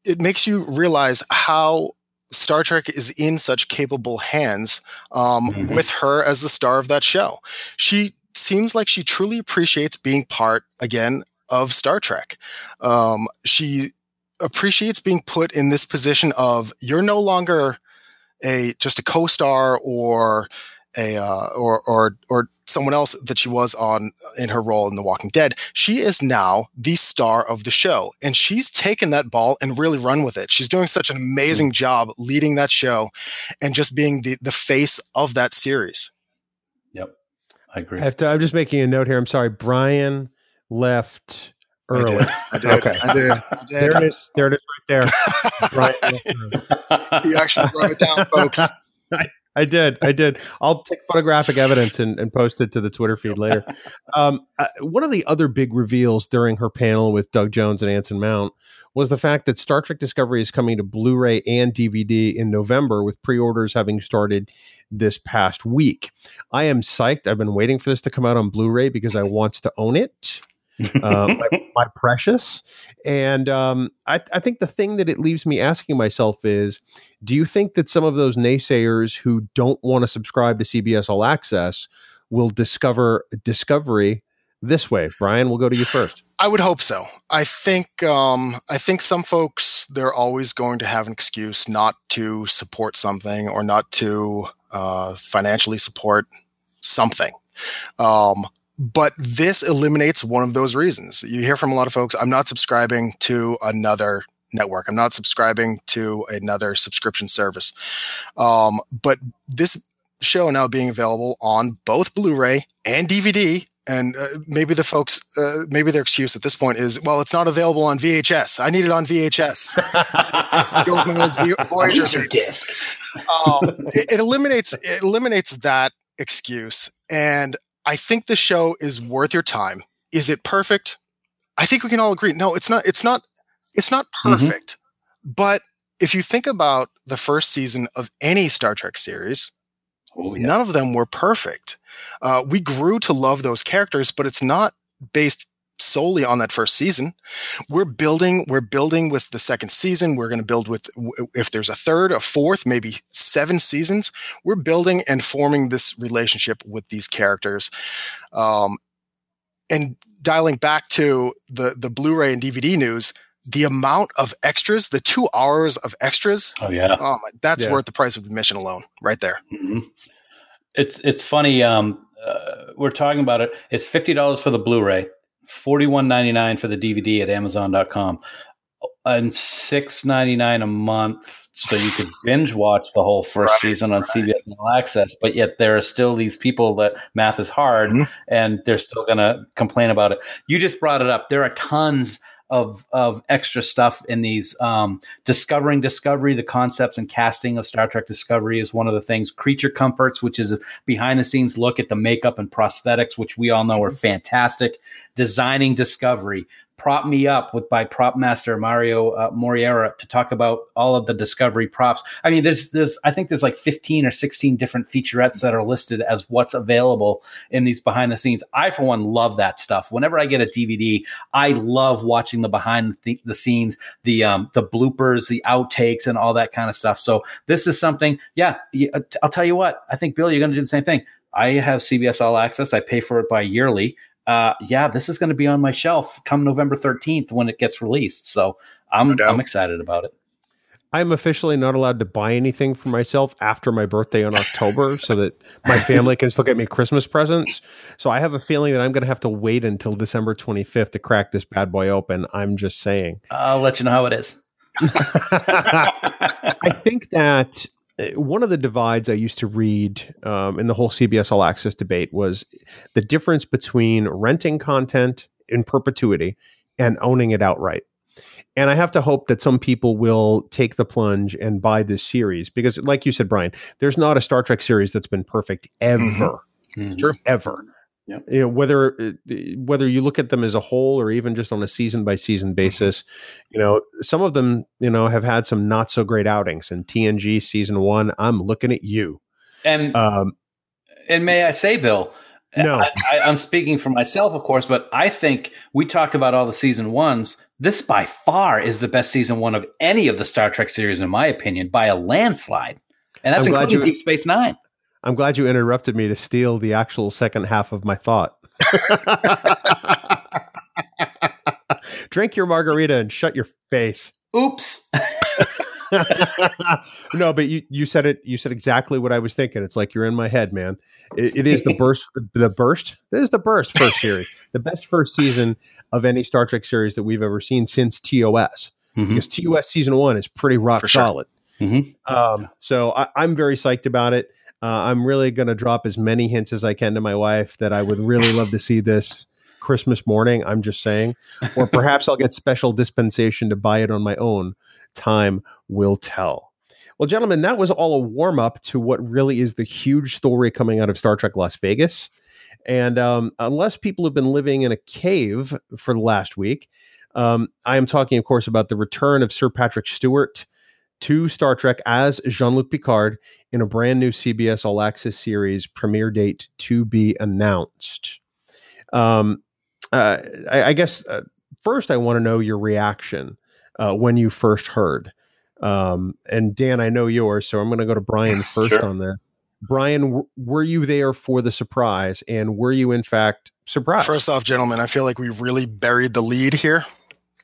S4: it makes you realize how Star Trek is in such capable hands um,
S3: Mhm.
S4: with her as the star of that show. She seems like she truly appreciates being part again of Star Trek. Um, she appreciates being put in this position of you're no longer a just a co-star or a uh, or or or someone else that she was on in her role in The Walking Dead. She is now the star of the show, and she's taken that ball and really run with it. She's doing such an amazing mm. job leading that show, and just being the the face of that series.
S3: Yep, I agree.
S2: I have to, I'm just making a note here. I'm sorry. Brian left
S4: I
S2: early.
S4: did. I did.
S2: Okay.
S4: I did. I did.
S2: There it is. There it is right there. Brian left early.
S4: he actually wrote it down, folks.
S2: I did. I did. I'll take photographic evidence and, and post it to the Twitter feed later. Um, uh, one of the other big reveals during her panel with Doug Jones and Anson Mount was the fact that Star Trek Discovery is coming to Blu ray and DVD in November, with pre orders having started this past week. I am psyched. I've been waiting for this to come out on Blu ray because I want to own it. Uh, my, my precious. And um, I, I think the thing that it leaves me asking myself is do you think that some of those naysayers who don't want to subscribe to CBS All Access will discover Discovery this way? Brian, we'll go to you first.
S4: I would hope so. I think um, I think some folks they're always going to have an excuse not to support something or not to uh, financially support something. Um, but this eliminates one of those reasons. You hear from a lot of folks, I'm not subscribing to another network. I'm not subscribing to another subscription service. Um, but this show now being available on both Blu-ray and DVD and uh, maybe the folks, uh, maybe their excuse at this point is, well, it's not available on VHS. I need it on VHS. Go with my old Voyager
S3: disc.
S4: um, it, it eliminates it eliminates that excuse, and I think the show is worth your time. Is it perfect? I think we can all agree. No, it's not. It's not. It's not
S3: Mhm.
S4: perfect. But if you think about the first season of any Star Trek series,
S3: Oh, yeah.
S4: none of them were perfect. Uh, we grew to love those characters, but it's not based solely on that first season. We're building. We're building with the second season. We're going to build with if there's a third, a fourth, maybe seven seasons. We're building and forming this relationship with these characters, um, and dialing back to the the Blu-ray and DVD news. The amount of extras, the two hours of extras,
S3: Oh yeah.
S4: oh my, that's
S2: Yeah.
S4: worth the price of admission alone, right there.
S3: hmm It's it's funny. Um, uh, we're talking about it. It's fifty dollars for the Blu-ray, forty one ninety nine for the DVD at Amazon.com, and six ninety nine a month. So you could binge watch the whole first
S4: Right,
S3: season on
S4: right.
S3: CBS All Access, but yet there are still these people that math is hard,
S4: Mhm.
S3: and they're still going to complain about it. You just brought it up. There are tons of of extra stuff in these. Um, discovering Discovery, the concepts and casting of Star Trek Discovery is one of the things. Creature Comforts, which is a behind the scenes look at the makeup and prosthetics, which we all know are fantastic. Designing Discovery. Prop Me Up with by prop master Mario uh, Moreira to talk about all of the Discovery props. I mean, there's there's I think there's like 15 or 16 different featurettes that are listed as what's available in these behind the scenes. I for one love that stuff. Whenever I get a DVD, I love watching the behind the, the scenes, the um, the bloopers, the outtakes, and all that kind of stuff. So this is something. Yeah, uh, I'll tell you what. I think Bill, you're going to do the same thing. I have CBS All Access. I pay for it by yearly. Uh, yeah, this is going to be on my shelf come November 13th when it gets released. So I'm
S4: No.
S3: I'm excited about it.
S2: I'm officially not allowed to buy anything for myself after my birthday in October so that my family can still get me Christmas presents. So I have a feeling that I'm going to have to wait until December 25th to crack this bad boy open. I'm just saying.
S3: I'll let you know how it is.
S2: I think that one of the divides I used to read um, in the whole CBS All Access debate was the difference between renting content in perpetuity and owning it outright. And I have to hope that some people will take the plunge and buy this series because, like you said, Brian, there's not a Star Trek series that's been perfect ever
S3: Mhm.
S4: Sure.
S2: ever.
S3: Yep.
S2: You know, whether uh, whether you look at them as a whole or even just on a season by season basis, you know, some of them, you know, have had some not so great outings. And TNG season one, I'm looking at you.
S3: And
S2: Um,
S3: and may I say, Bill,
S2: No.
S3: I, I'm speaking for myself, of course, but I think we talked about all the season ones. This by far is the best season one of any of the Star Trek series, in my opinion, by a landslide. And that's
S2: I'm
S3: including
S2: you-
S3: Deep Space Nine.
S2: I'm glad you interrupted me to steal the actual second half of my thought. Drink your margarita and shut your face.
S3: Oops.
S2: no, but you, you said it. You said exactly what I was thinking. It's like you're in my head, man. It, it is the burst. The burst. This is the burst first series, the best first season of any Star Trek series that we've ever seen since TOS.
S3: Mhm.
S2: Because TOS season one is pretty rock
S4: sure.
S2: solid.
S3: Mhm.
S2: Um, so I, I'm very psyched about it. Uh, I'm really going to drop as many hints as I can to my wife that I would really love to see this Christmas morning. I'm just saying, or perhaps I'll get special dispensation to buy it on my own. Time will tell. Well, gentlemen, that was all a warm up to what really is the huge story coming out of Star Trek Las Vegas. And um, unless people have been living in a cave for the last week, um, I am talking, of course, about the return of Sir Patrick Stewart to Star Trek as Jean Luc Picard in a brand new CBS All Access series, premiere date to be announced. Um, uh, I, I guess uh, first I want to know your reaction uh, when you first heard. Um, and Dan, I know yours, so I'm going to go to Brian first
S3: Sure.
S2: on that. Brian, w- were you there for the surprise, and were you in fact surprised?
S4: First off, gentlemen, I feel like we really buried the lead here.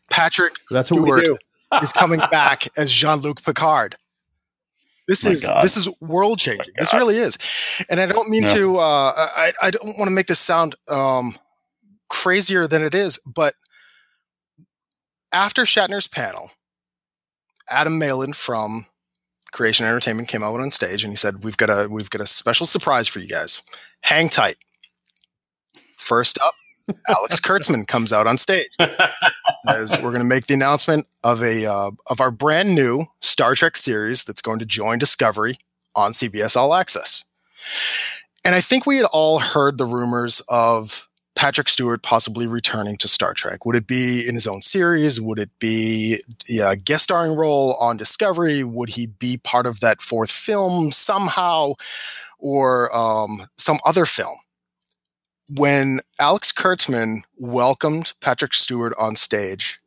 S4: Patrick
S2: That's what we
S4: Stewart
S2: do.
S4: Is coming back as Jean-Luc Picard. This
S3: My
S4: is
S3: God.
S4: this is world changing. This really is, and I don't mean
S3: Yeah.
S4: to. Uh, I I don't want to make this sound um, crazier than it is, but after Shatner's panel, Adam Malin from Creation Entertainment came out on stage and he said, "We've got a we've got a special surprise for you guys. Hang tight." First up, Alex Kurtzman comes out on stage as we're going to make the announcement of a uh, of our brand new Star Trek series that's going to join Discovery on CBS All Access. And I think we had all heard the rumors of Patrick Stewart possibly returning to Star Trek. Would it be in his own series? Would it be a guest starring role on Discovery? Would he be part of that fourth film somehow, or um, some other film? When Alex Kurtzman welcomed Patrick Stewart on stage,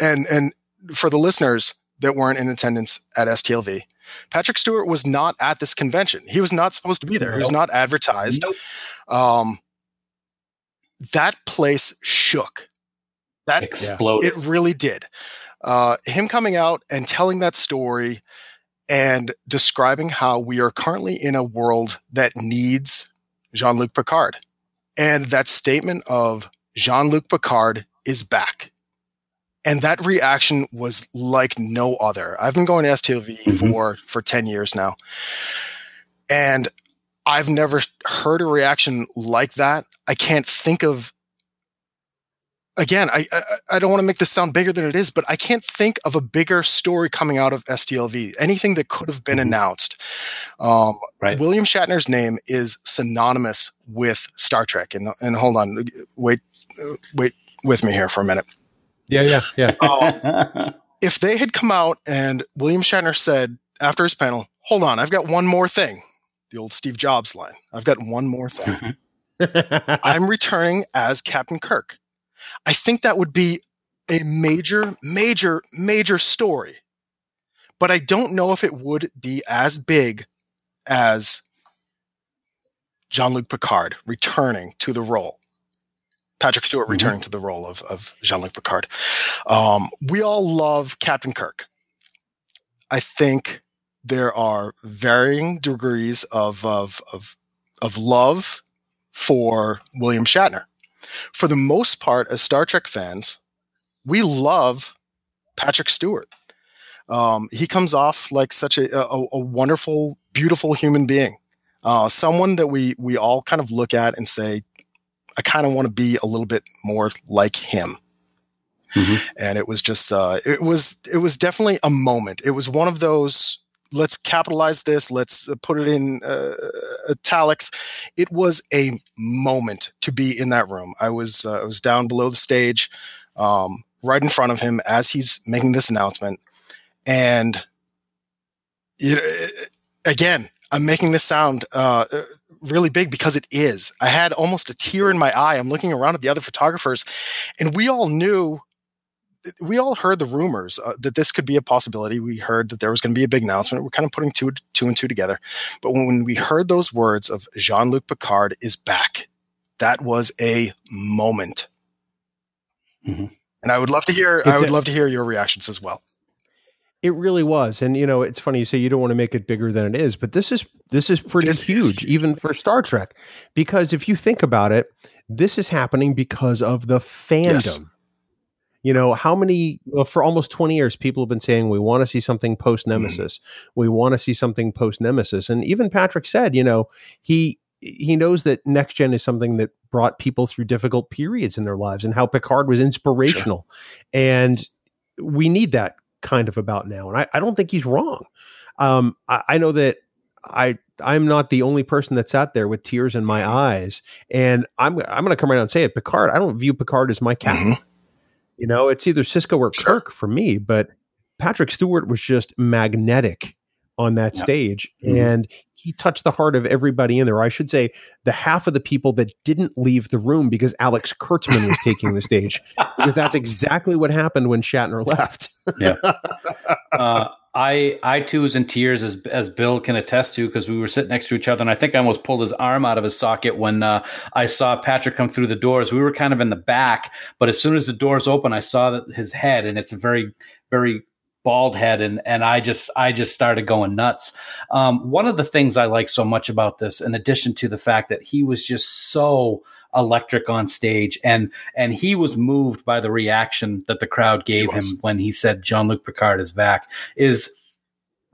S4: and and for the listeners that weren't in attendance at STLV, Patrick Stewart was not at this convention. He was not supposed to be there. He was not advertised.
S3: Nope.
S4: Um, that place shook. That
S3: Exploded.
S4: it really did. Uh, him coming out and telling that story and describing how we are currently in a world that needs Jean Luc Picard. And that statement of Jean Luc Picard is back. And that reaction was like no other. I've been going to STLV
S3: Mhm.
S4: for, for 10 years now. And I've never heard a reaction like that. I can't think of. Again, I I, I don't want to make this sound bigger than it is, but I can't think of a bigger story coming out of STLV. Anything that could have been
S3: Mhm.
S4: announced. Um,
S3: right.
S4: William Shatner's name is synonymous with Star Trek. And and hold on, wait, wait with me here for a minute.
S2: Yeah, yeah, yeah.
S4: Um, if they had come out and William Shatner said after his panel, "Hold on, I've got one more thing," the old Steve Jobs line. I've got one more thing. I'm returning as Captain Kirk. I think that would be a major, major, major story. But I don't know if it would be as big as Jean Luc Picard returning to the role. Patrick Stewart
S3: Mhm.
S4: returning to the role of, of Jean Luc Picard. Um, we all love Captain Kirk. I think there are varying degrees of, of, of, of love for William Shatner. For the most part, as Star Trek fans, we love Patrick Stewart. Um, he comes off like such a, a, a wonderful, beautiful human being. Uh, someone that we we all kind of look at and say, I kind of want to be a little bit more like him.
S3: Mhm.
S4: And it was just uh, it was it was definitely a moment. It was one of those let's capitalize this, let's uh, put it in uh, italics. It was a moment to be in that room. I was uh, I was down below the stage, um, right in front of him as he's making this announcement, and know, again, I'm making this sound uh, really big because it is. I had almost a tear in my eye. I'm looking around at the other photographers, and we all knew. We all heard the rumors uh, that this could be a possibility. We heard that there was going to be a big announcement. We're kind of putting two, two and two together. But when, we heard those words of Jean Luc Picard is back, that was a moment.
S3: Mhm.
S4: And I would love to hear. I would love to hear your reactions as well.
S2: It really was, and you know, it's funny you say you don't want to make it bigger than it is, but this is this is pretty
S4: This is
S2: huge, even for Star Trek, because if you think about it, this is happening because of the fandom.
S4: Yes.
S2: You know, how many well, for almost twenty years, people have been saying we want to see something post
S4: Mm-hmm.
S2: Nemesis, we want to see something post Nemesis, and even Patrick said, you know, he he knows that next gen is something that brought people through difficult periods in their lives, and how Picard was inspirational, and we need that kind of about now. And I, I don't think he's wrong. Um, I, I know that I I'm not the only person that sat there with tears in my eyes. And I'm I'm gonna come right out and say it. Picard, I don't view Picard as my captain.
S4: Mhm.
S2: You know, it's either Sisko or. Kirk for me, but Patrick Stewart was just magnetic on that
S3: Yep.
S2: stage.
S3: Mhm.
S2: And he touched the heart of everybody in there. I should say the half of the people that didn't leave the room because Alex Kurtzman was taking the stage. Because that's exactly what happened when Shatner left.
S3: uh, I I too was in tears as as Bill can attest to because we were sitting next to each other and I think I almost pulled his arm out of his socket when uh, I saw Patrick come through the doors. We were kind of in the back, but as soon as the doors open, I saw his head and it's a very very bald head and and I just I just started going nuts. Um, one of the things I like so much about this, in addition to the fact that he was just so electric on stage and and he was moved by the reaction that the crowd gave him when he said Jean-Luc Picard is back is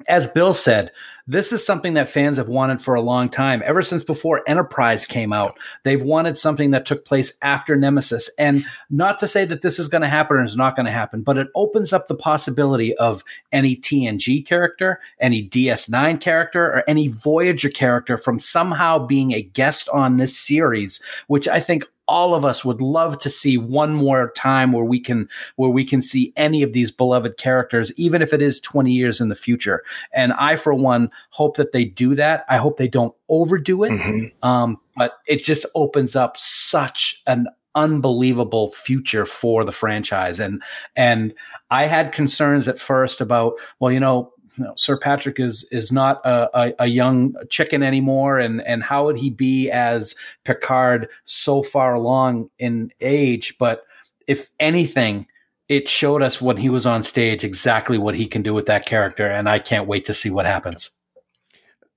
S3: as Bill said this is something that fans have wanted for a long time. Ever since before Enterprise came out, they've wanted something that took place after Nemesis. And not to say that this is going to happen or is not going to happen, but it opens up the possibility of any TNG character, any DS9 character, or any Voyager character from somehow being a guest on this series, which I think all of us would love to see one more time where we can where we can see any of these beloved characters even if it is 20 years in the future. And i for one hope that they do that. I hope they don't overdo it. Mm-hmm. um, but it just opens up such an unbelievable future for the franchise. And and i had concerns at first about well you know you know, Sir Patrick is is not a, a, a, young chicken anymore, and and how would he be as Picard so far along in age? But if anything, it showed us when he was on stage exactly what he can do with that character, and I can't wait to see what happens.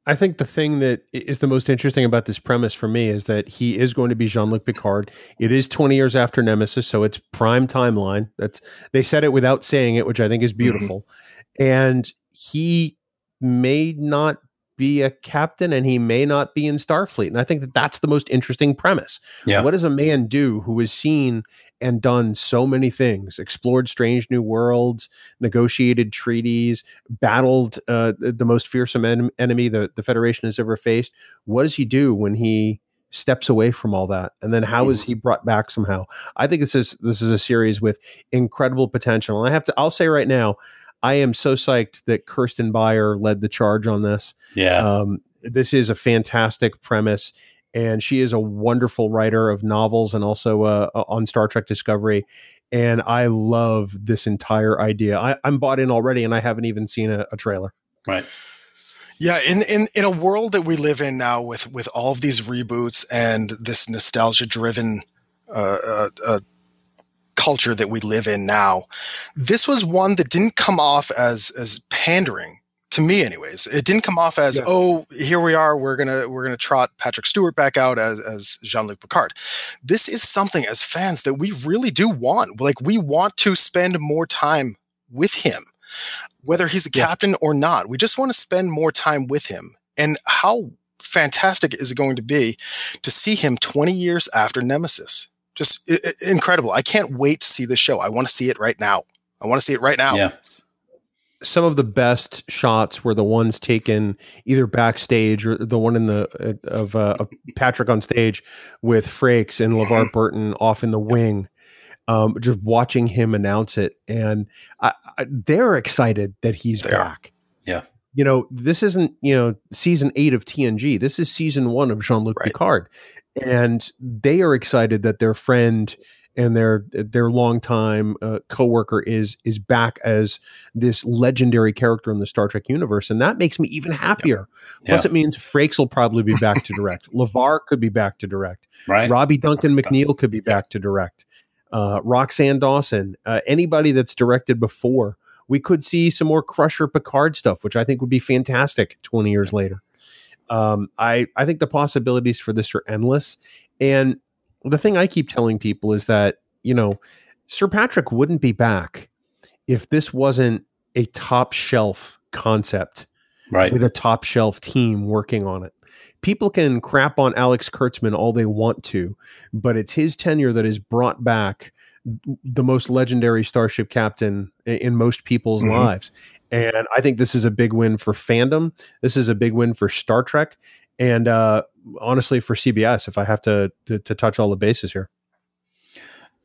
S2: I think the thing that is the most interesting about this premise for me is that he is going to be Jean Luc Picard. It is 20 years after Nemesis, so it's prime timeline. That's they said it without saying it, which I think is beautiful. And he may not be a captain and he may not be in Starfleet. And I think that that's the most interesting premise. Yeah. What does a man do who has seen and done so many things, explored strange new worlds, negotiated treaties, battled uh, the most fearsome en- enemy the, the Federation has ever faced? What does he do when he steps away from all that and then how is mm. he brought back somehow i think this is this is a series with incredible potential and i have to i'll say right now I am so psyched that Kirsten Beyer led the charge on this.
S3: Yeah.
S2: Um, this is a fantastic premise, and she is a wonderful writer of novels and also uh, on Star Trek Discovery. And I love this entire idea. I, am bought in already, and I haven't even seen a, a trailer.
S3: Right.
S4: Yeah, in, in in a world that we live in now, with with all of these reboots and this nostalgia driven uh, uh, uh culture that we live in now. This was one that didn't come off as as pandering to me anyways it didn't come off as yeah. oh here we are we're gonna we're gonna trot patrick stewart back out as, as jean-luc picard this is something as fans that we really do want like we want to spend more time with him whether he's a yeah. captain or not we just want to spend more time with him and how fantastic is it going to be to see him 20 years after nemesis just I- incredible. I can't wait to see this show. I want to see it right now. I want to see it right now.
S3: Yeah.
S2: Some of the best shots were the ones taken either backstage or the one in the uh, of, uh, of Patrick on stage with Frakes and LeVar Burton off in the wing. Um, just watching him announce it, and I, I, they're excited that he's they back.
S3: Are. Yeah,
S2: you know, this isn't you know season eight of TNG. This is season one of Jean Luc right. Picard, and they are excited that their friend and their their longtime uh, coworker is is back as this legendary character in the Star Trek universe, and that makes me even happier. Yeah. Plus, it means Frakes will probably be back to direct. LeVar could be back to direct.
S3: Right.
S2: Robbie Duncan McNeill could be back to direct. Uh, Roxann Dawson, uh, anybody that's directed before, we could see some more Crusher Picard stuff, which I think would be fantastic. Twenty years later. Um, I I think the possibilities for this are endless. And the thing I keep telling people is that you know Sir Patrick wouldn't be back if this wasn't a top shelf concept,
S3: right?
S2: With a top shelf team working on it. People can crap on Alex Kurtzman all they want to, but it's his tenure that has brought back the most legendary starship captain in most people's mm-hmm. lives. And I think this is a big win for fandom. This is a big win for Star Trek, and uh, honestly for CBS. If I have to, to, to touch all the bases here.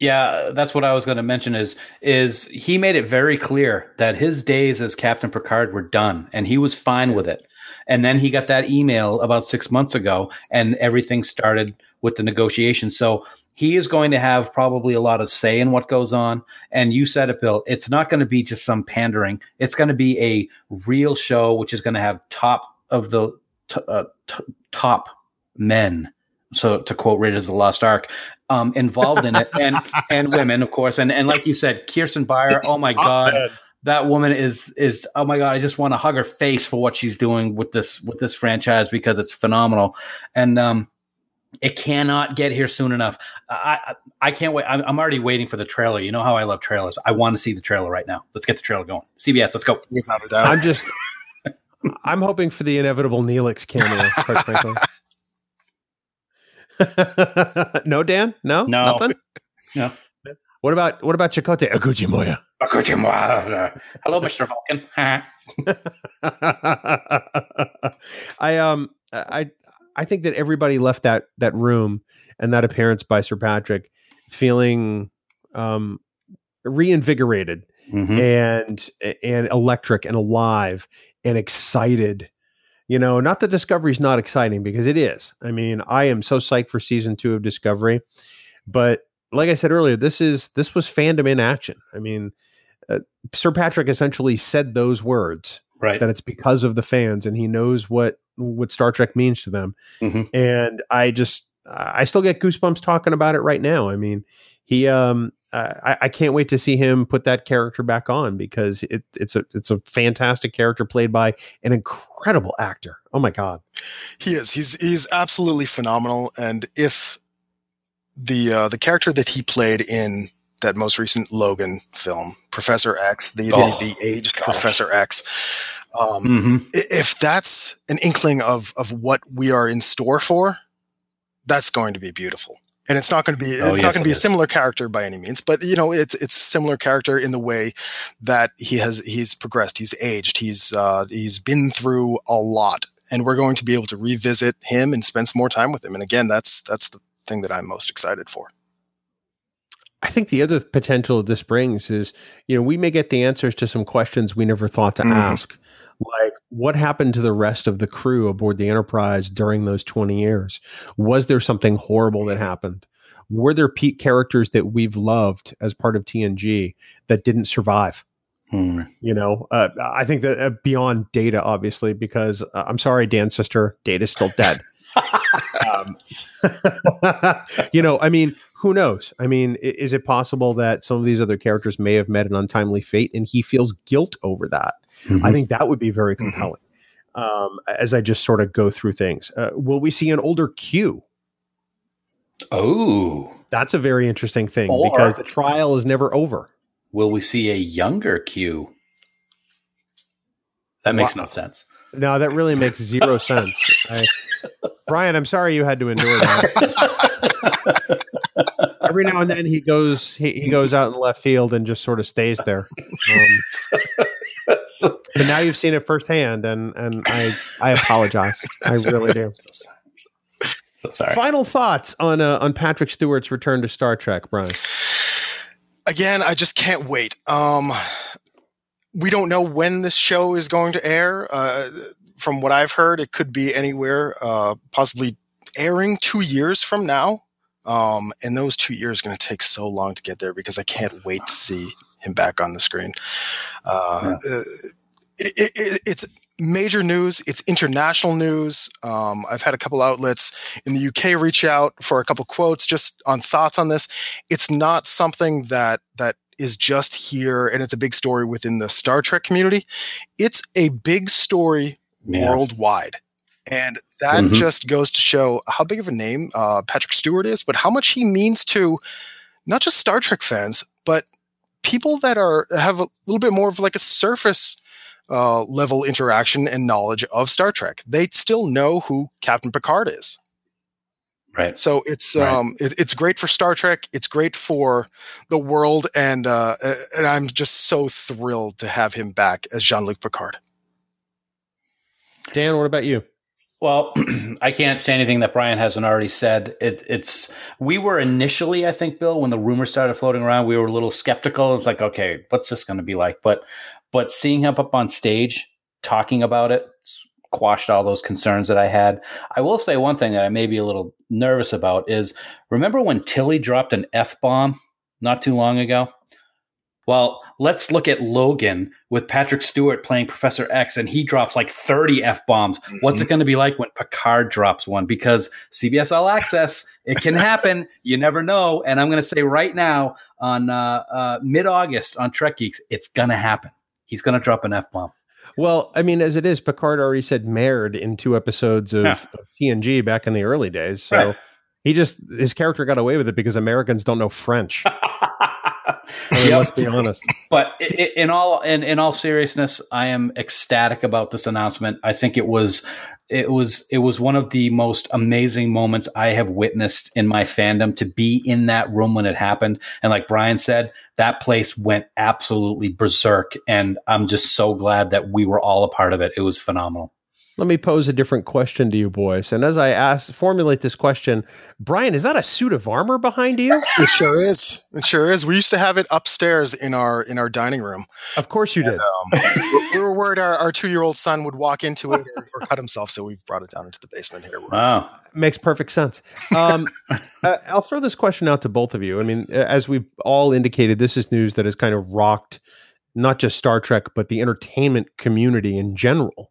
S3: Yeah, that's what I was going to mention. Is is he made it very clear that his days as Captain Picard were done, and he was fine with it. And then he got that email about six months ago, and everything started with the negotiation. So he is going to have probably a lot of say in what goes on. And you said it, Bill. It's not going to be just some pandering. It's going to be a real show, which is going to have top of the t- uh, t- top men. So to quote Raiders of the Lost Ark, um, involved in it, and and women, of course, and and like you said, Kirsten Beyer. Oh my God, that woman is is oh my God, I just want to hug her face for what she's doing with this with this franchise because it's phenomenal. And um, it cannot get here soon enough. I I, I can't wait. I'm, I'm, already waiting for the trailer. You know how I love trailers. I want to see the trailer right now. Let's get the trailer going. CBS, let's go.
S4: Without a doubt.
S2: I'm just. I'm hoping for the inevitable Neelix cameo, quite frankly. no, Dan? No?
S3: No.
S2: Nothing?
S3: No.
S2: What about what about Chakotay Akoochimoya?
S3: Hello, Mr. Vulcan.
S2: I um I I think that everybody left that that room and that appearance by Sir Patrick feeling um reinvigorated
S3: Mhm.
S2: and and electric and alive and excited. You know, not that Discovery's not exciting because it is. I mean, I am so psyched for season two of Discovery, but like I said earlier, this is this was fandom in action. I mean, uh, Sir Patrick essentially said those words
S3: Right.
S2: that it's because of the fans and he knows what what Star Trek means to them.
S3: Mhm.
S2: And I just I still get goosebumps talking about it right now. I mean, he um I, I can't wait to see him put that character back on because it, it's a it's a fantastic character played by an incredible actor. Oh my god.
S4: He is. He's he's absolutely phenomenal. And if the uh, the character that he played in that most recent Logan film, Professor X, the
S3: Oh,
S4: the, the aged
S3: gosh.
S4: Professor X, um,
S3: hmm
S4: if that's an inkling of of what we are in store for, that's going to be beautiful. And it's not going to be it's
S3: Oh,
S4: not
S3: yes,
S4: going to be a similar character by any means, but you know it's it's a similar character in the way that he has he's progressed, he's aged, he's uh, he's been through a lot, and we're going to be able to revisit him and spend some more time with him. And again, that's that's the thing that I'm most excited for.
S2: I think the other potential this brings is, you know, we may get the answers to some questions we never thought to
S4: Mhm.
S2: ask. Like, what happened to the rest of the crew aboard the Enterprise during those 20 years? Was there something horrible that happened? Were there peak characters that we've loved as part of TNG that didn't survive?
S3: Hmm.
S2: You know, uh, I think that uh, beyond Data, obviously, because uh, I'm sorry, Dan's sister, Data's still dead. um, you know, I mean, who knows? I mean, is it possible that some of these other characters may have met an untimely fate and he feels guilt over that?
S3: Mhm.
S2: I think that would be very
S4: Mhm.
S2: compelling. Um, as I just sort of go through things, uh, will we see an older Q?
S3: oh,
S2: That's a very interesting thing
S3: Or-
S2: because the trial is never over.
S3: will we see a younger Q? That makes no sense.
S2: No, that really makes zero sense. I, Brian, I'm sorry you had to endure that. Every now and then he goes he, he goes out in left field and just sort of stays there. Um, but now you've seen it firsthand, and and I I apologize. I really do.
S3: so sorry.
S2: Final thoughts on uh, on Patrick Stewart's return to Star Trek, Brian.
S4: again, I just can't wait. Um, we don't know when this show is going to air. Uh, from what I've heard, it could be anywhere, uh, possibly airing two years from now. Um, and those two years are going to take so long to get there because I can't wait to see him back on the screen. Uh, uh, it, it, it, it's major news. It's international news. Um, I've had a couple outlets in the UK reach out for a couple quotes just on thoughts on this. It's not something that that is just here and it's a big story within the Star Trek community. It's a big story
S3: Yeah.
S4: worldwide. And that
S3: Mhm.
S4: just goes to show how big of a name uh, Patrick Stewart is, but how much he means to not just Star Trek fans, but people that are have a little bit more of like a surface uh, level interaction and knowledge of Star Trek. They still know who Captain Picard is.
S3: Right.
S4: So it's
S3: Right.
S4: um it, it's great for Star Trek. It's great for the world, and uh, and I'm just so thrilled to have him back as Jean Luc Picard.
S2: Dan, what about you?
S3: Well, I can't say anything that Brian hasn't already said. It, it's we were initially, I think, Bill, when the rumors started floating around, we were a little skeptical. It was like, okay, what's this going to be like? But but seeing him up on stage talking about it quashed all those concerns that I had. I will say one thing that I may be a little nervous about is remember when Tilly dropped an f bomb not too long ago. Well, let's look at Logan with Patrick Stewart playing Professor X, and he drops like 30 F bombs. What's it going to be like when Picard drops one? Because CBS All Access, it can happen. You never know. And I'm going to say right now on uh, uh, mid August on Trek Geeks, it's going to happen. He's going to drop an F bomb.
S2: Well, I mean, as it is, Picard already said "merde" in two episodes of,
S3: Yeah.
S2: of TNG back in the early days. So
S3: Right.
S2: he just his character got away with it because Americans don't know French. I mean,
S3: Yep.
S2: Let's be honest.
S3: But in all in, in all seriousness, I am ecstatic about this announcement. I think it was it was it was one of the most amazing moments I have witnessed in my fandom to be in that room when it happened. And like Brian said, that place went absolutely berserk. And I'm just so glad that we were all a part of it. It was phenomenal.
S2: Let me pose a different question to you, boys. And as I ask, formulate this question, Brian, is that a suit of armor behind you?
S4: It sure is. It sure is. We used to have it upstairs in our in our dining room.
S2: Of course you did.
S4: Um, we- we were worried our, our two year old son would walk into it or, or cut himself, so we've brought it down into the basement here.
S3: Wow.
S2: Makes perfect sense. Um, uh, I'll throw this question out to both of you. I mean, uh, as we've all indicated, this is news that has kind of rocked not just Star Trek, but the entertainment community in general.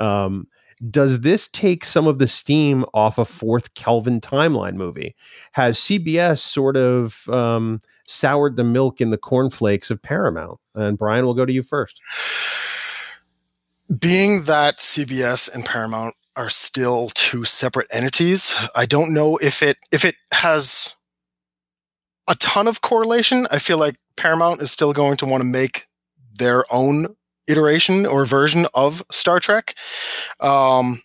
S2: Um, does this take some of the steam off a fourth Kelvin timeline movie? Has CBS sort of um, soured the milk in the cornflakes of Paramount? And Brian, we'll go to you first.
S4: Being that CBS and Paramount are still two separate entities, I don't know if it if it has a ton of correlation. I feel like Paramount is still going to want to make their own iteration or version of Star Trek. Um,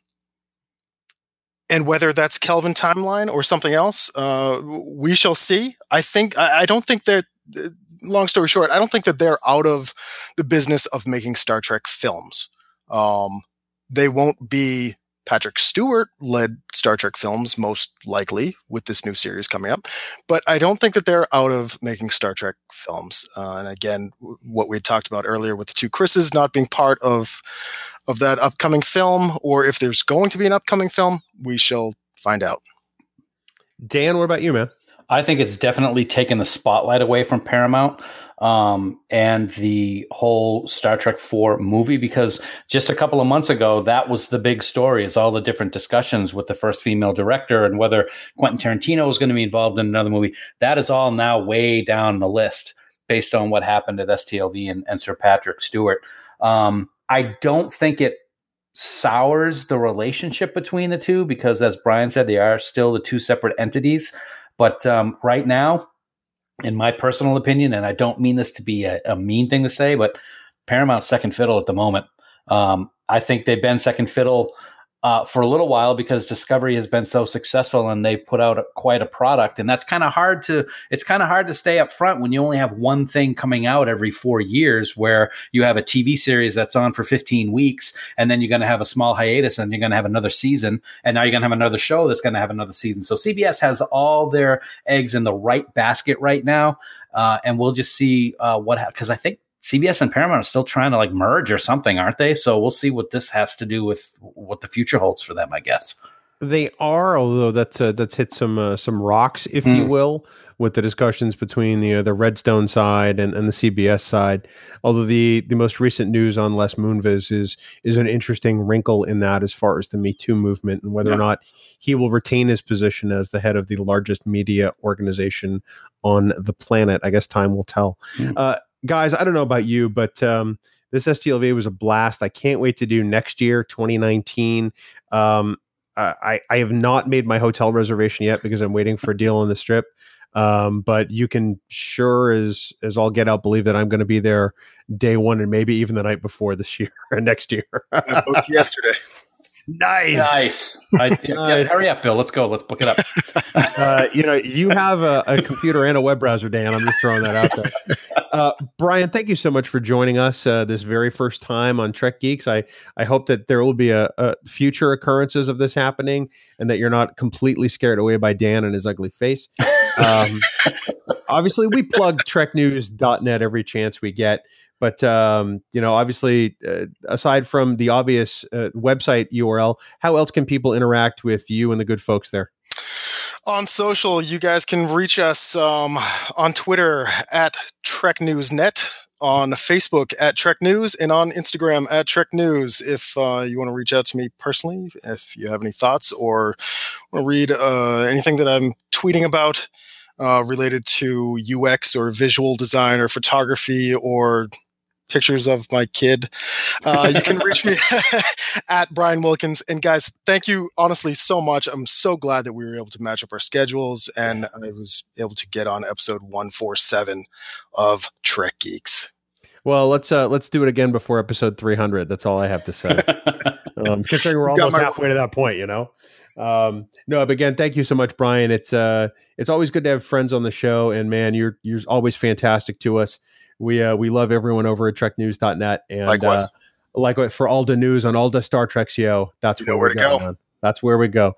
S4: and whether that's Kelvin timeline or something else, uh, we shall see. I think I, I don't think they're. Long story short, I don't think that they're out of the business of making Star Trek films. Um, they won't be Patrick Stewart led Star Trek films, most likely, with this new series coming up. But I don't think that they're out of making Star Trek films. Uh, and again, what we talked about earlier with the two Chris's not being part of of that upcoming film, or if there's going to be an upcoming film, we shall find out.
S2: Dan, what about you, man?
S3: I think it's definitely taken the spotlight away from Paramount um, and the whole Star Trek 4 movie because just a couple of months ago, that was the big story is all the different discussions with the first female director and whether Quentin Tarantino was going to be involved in another movie. That is all now way down the list based on what happened at STLV and, and Sir Patrick Stewart. Um, I don't think it sours the relationship between the two because, as Brian said, they are still the two separate entities. But um, right now, in my personal opinion, and I don't mean this to be a, a mean thing to say, but Paramount's second fiddle at the moment. Um, I think they've been second fiddle uh, for a little while because Discovery has been so successful and they've put out a, quite a product, and that's kind of hard to. It's kind of hard to stay up front when you only have one thing coming out every four years, where you have a TV series that's on for 15 weeks, and then you're going to have a small hiatus, and you're going to have another season, and now you're going to have another show that's going to have another season. So CBS has all their eggs in the right basket right now, uh, and we'll just see uh, what because I think CBS and Paramount are still trying to like merge or something, aren't they? So we'll see what this has to do with what the future holds for them, I guess.
S2: They are, although that's uh, that's hit some uh, some rocks, if you
S3: Hmm.
S2: will, with the discussions between the uh, the Redstone side and, and the CBS side. Although the the most recent news on Les Moonves is is an interesting wrinkle in that as far as the Me Too movement and whether or not he will retain his position as the head of the largest media organization on the planet. I guess time will tell.
S3: Hmm.
S2: Guys, I don't know about you, but um, this STLV was a blast. I can't wait to do next year, 2019. Um, I, I have not made my hotel reservation yet because I'm waiting for a deal on the strip. Um, but you can sure as as all get out believe that I'm going to be there day one and maybe even the night before this year and next year.
S4: I booked yesterday.
S2: nice,
S3: Nice. I, yeah, hurry up, Bill. Let's go. Let's book it up.
S2: Uh, you know, you have a, a computer and a web browser, Dan. I'm just throwing that out there. Uh, Brian, thank you so much for joining us uh, this very first time on Trek Geeks. I, I hope that there will be a, a future occurrences of this happening and that you're not completely scared away by Dan and his ugly face. Um, obviously, we plug treknews.net every chance we get. But, um, you know, obviously, uh, aside from the obvious uh, website URL, how else can people interact with you and the good folks there?
S4: on social, you guys can reach us um, on Twitter at Trek News Net, on Facebook at Trek News, and on Instagram at Trek News. If uh, you want to reach out to me personally, if you have any thoughts or want to read uh, anything that I'm tweeting about uh, related to UX or visual design or photography or pictures of my kid. Uh, you can reach me at Brian Wilkins. And guys, thank you honestly so much. I'm so glad that we were able to match up our schedules and I was able to get on episode 147 of Trek Geeks.
S2: Well, let's uh, let's do it again before episode 300. That's all I have to say. um, considering we're almost halfway to that point, you know. Um, no, but again, thank you so much, Brian. It's uh, it's always good to have friends on the show, and man, you're you're always fantastic to us. We uh, we love everyone over at TrekNews.net, and
S4: Likewise.
S2: uh, like for all the news on all the Star Trek show, that's
S4: You
S2: where,
S4: where
S2: we
S4: to
S2: go. man. That's where we go.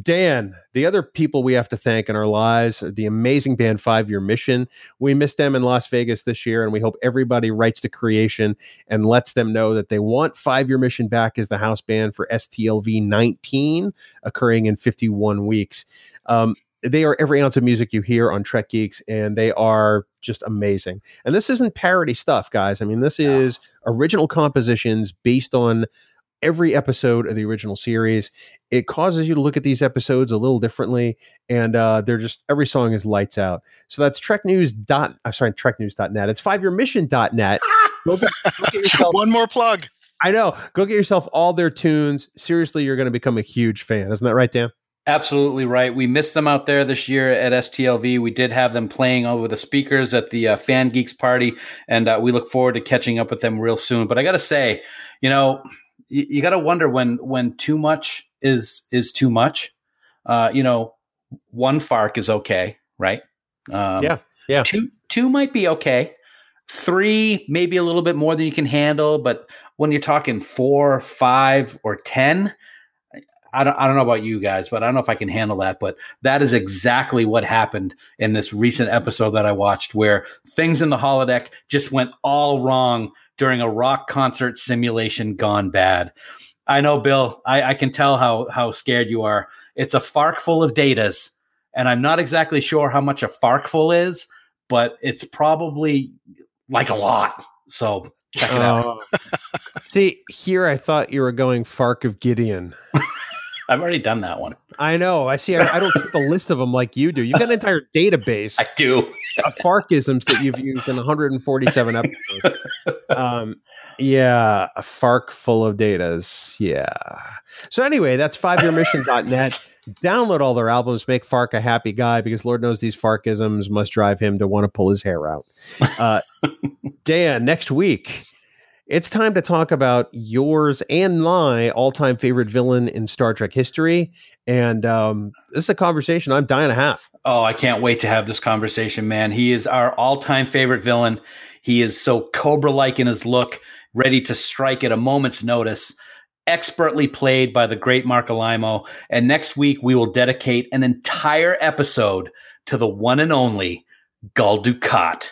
S2: Dan, the other people we have to thank in our lives, the amazing band Five Year Mission. We missed them in Las Vegas this year, and we hope everybody writes to creation and lets them know that they want Five Year Mission back as the house band for STLV 19, occurring in 51 weeks. Um, they are every ounce of music you hear on Trek Geeks, and they are just amazing. And this isn't parody stuff, guys. I mean, this is original compositions based on every episode of the original series. It causes you to look at these episodes a little differently, and uh, they're just every song is lights out. So that's Trek News dot. I'm sorry, TrekNews.net. It's fiveyearmission.net. Go get, go get yourself,
S4: One more plug.
S2: I know. Go get yourself all their tunes. Seriously, you're going to become a huge fan. Isn't that right, Dan?
S3: Absolutely right. We missed them out there this year at STLV. We did have them playing over the speakers at the uh, Fan Geeks party, and uh, we look forward to catching up with them real soon. But I got to say, you know, you, you got to wonder when when too much is is too much. Uh, you know, one fark is okay, right? Um,
S2: Yeah, yeah.
S3: Two two might be okay. Three maybe a little bit more than you can handle, but when you're talking four, five, or ten, I don't, I don't know about you guys, but I don't know if I can handle that. But that is exactly what happened in this recent episode that I watched, where things in the holodeck just went all wrong during a rock concert simulation gone bad. I know, Bill. I, I can tell how how scared you are. It's a fark full of datas, and I'm not exactly sure how much a farkful is, but it's probably like a lot. So check it out.
S2: Oh. See, here I thought you were going Fark of Gideon.
S3: I've already done that one.
S2: I know. I see. I, I don't keep a list of them like you do. You've got an entire database
S3: I do.
S2: of Farkisms that you've used in 147 episodes. Um, yeah, a Fark full of datas. Yeah. So anyway, that's fiveyearmission.net. Download all their albums, make Fark a happy guy because Lord knows these Farkisms must drive him to want to pull his hair out. Uh, Dan, next week, it's time to talk about yours and my all-time favorite villain in Star Trek history. And um, this is a conversation I'm dying to have.
S3: Oh, I can't wait to have this conversation, man. He is our all time favorite villain. He is so Cobra like in his look, ready to strike at a moment's notice, expertly played by the great Marc Alaimo. And next week, we will dedicate an entire episode to the one and only Gul Dukat.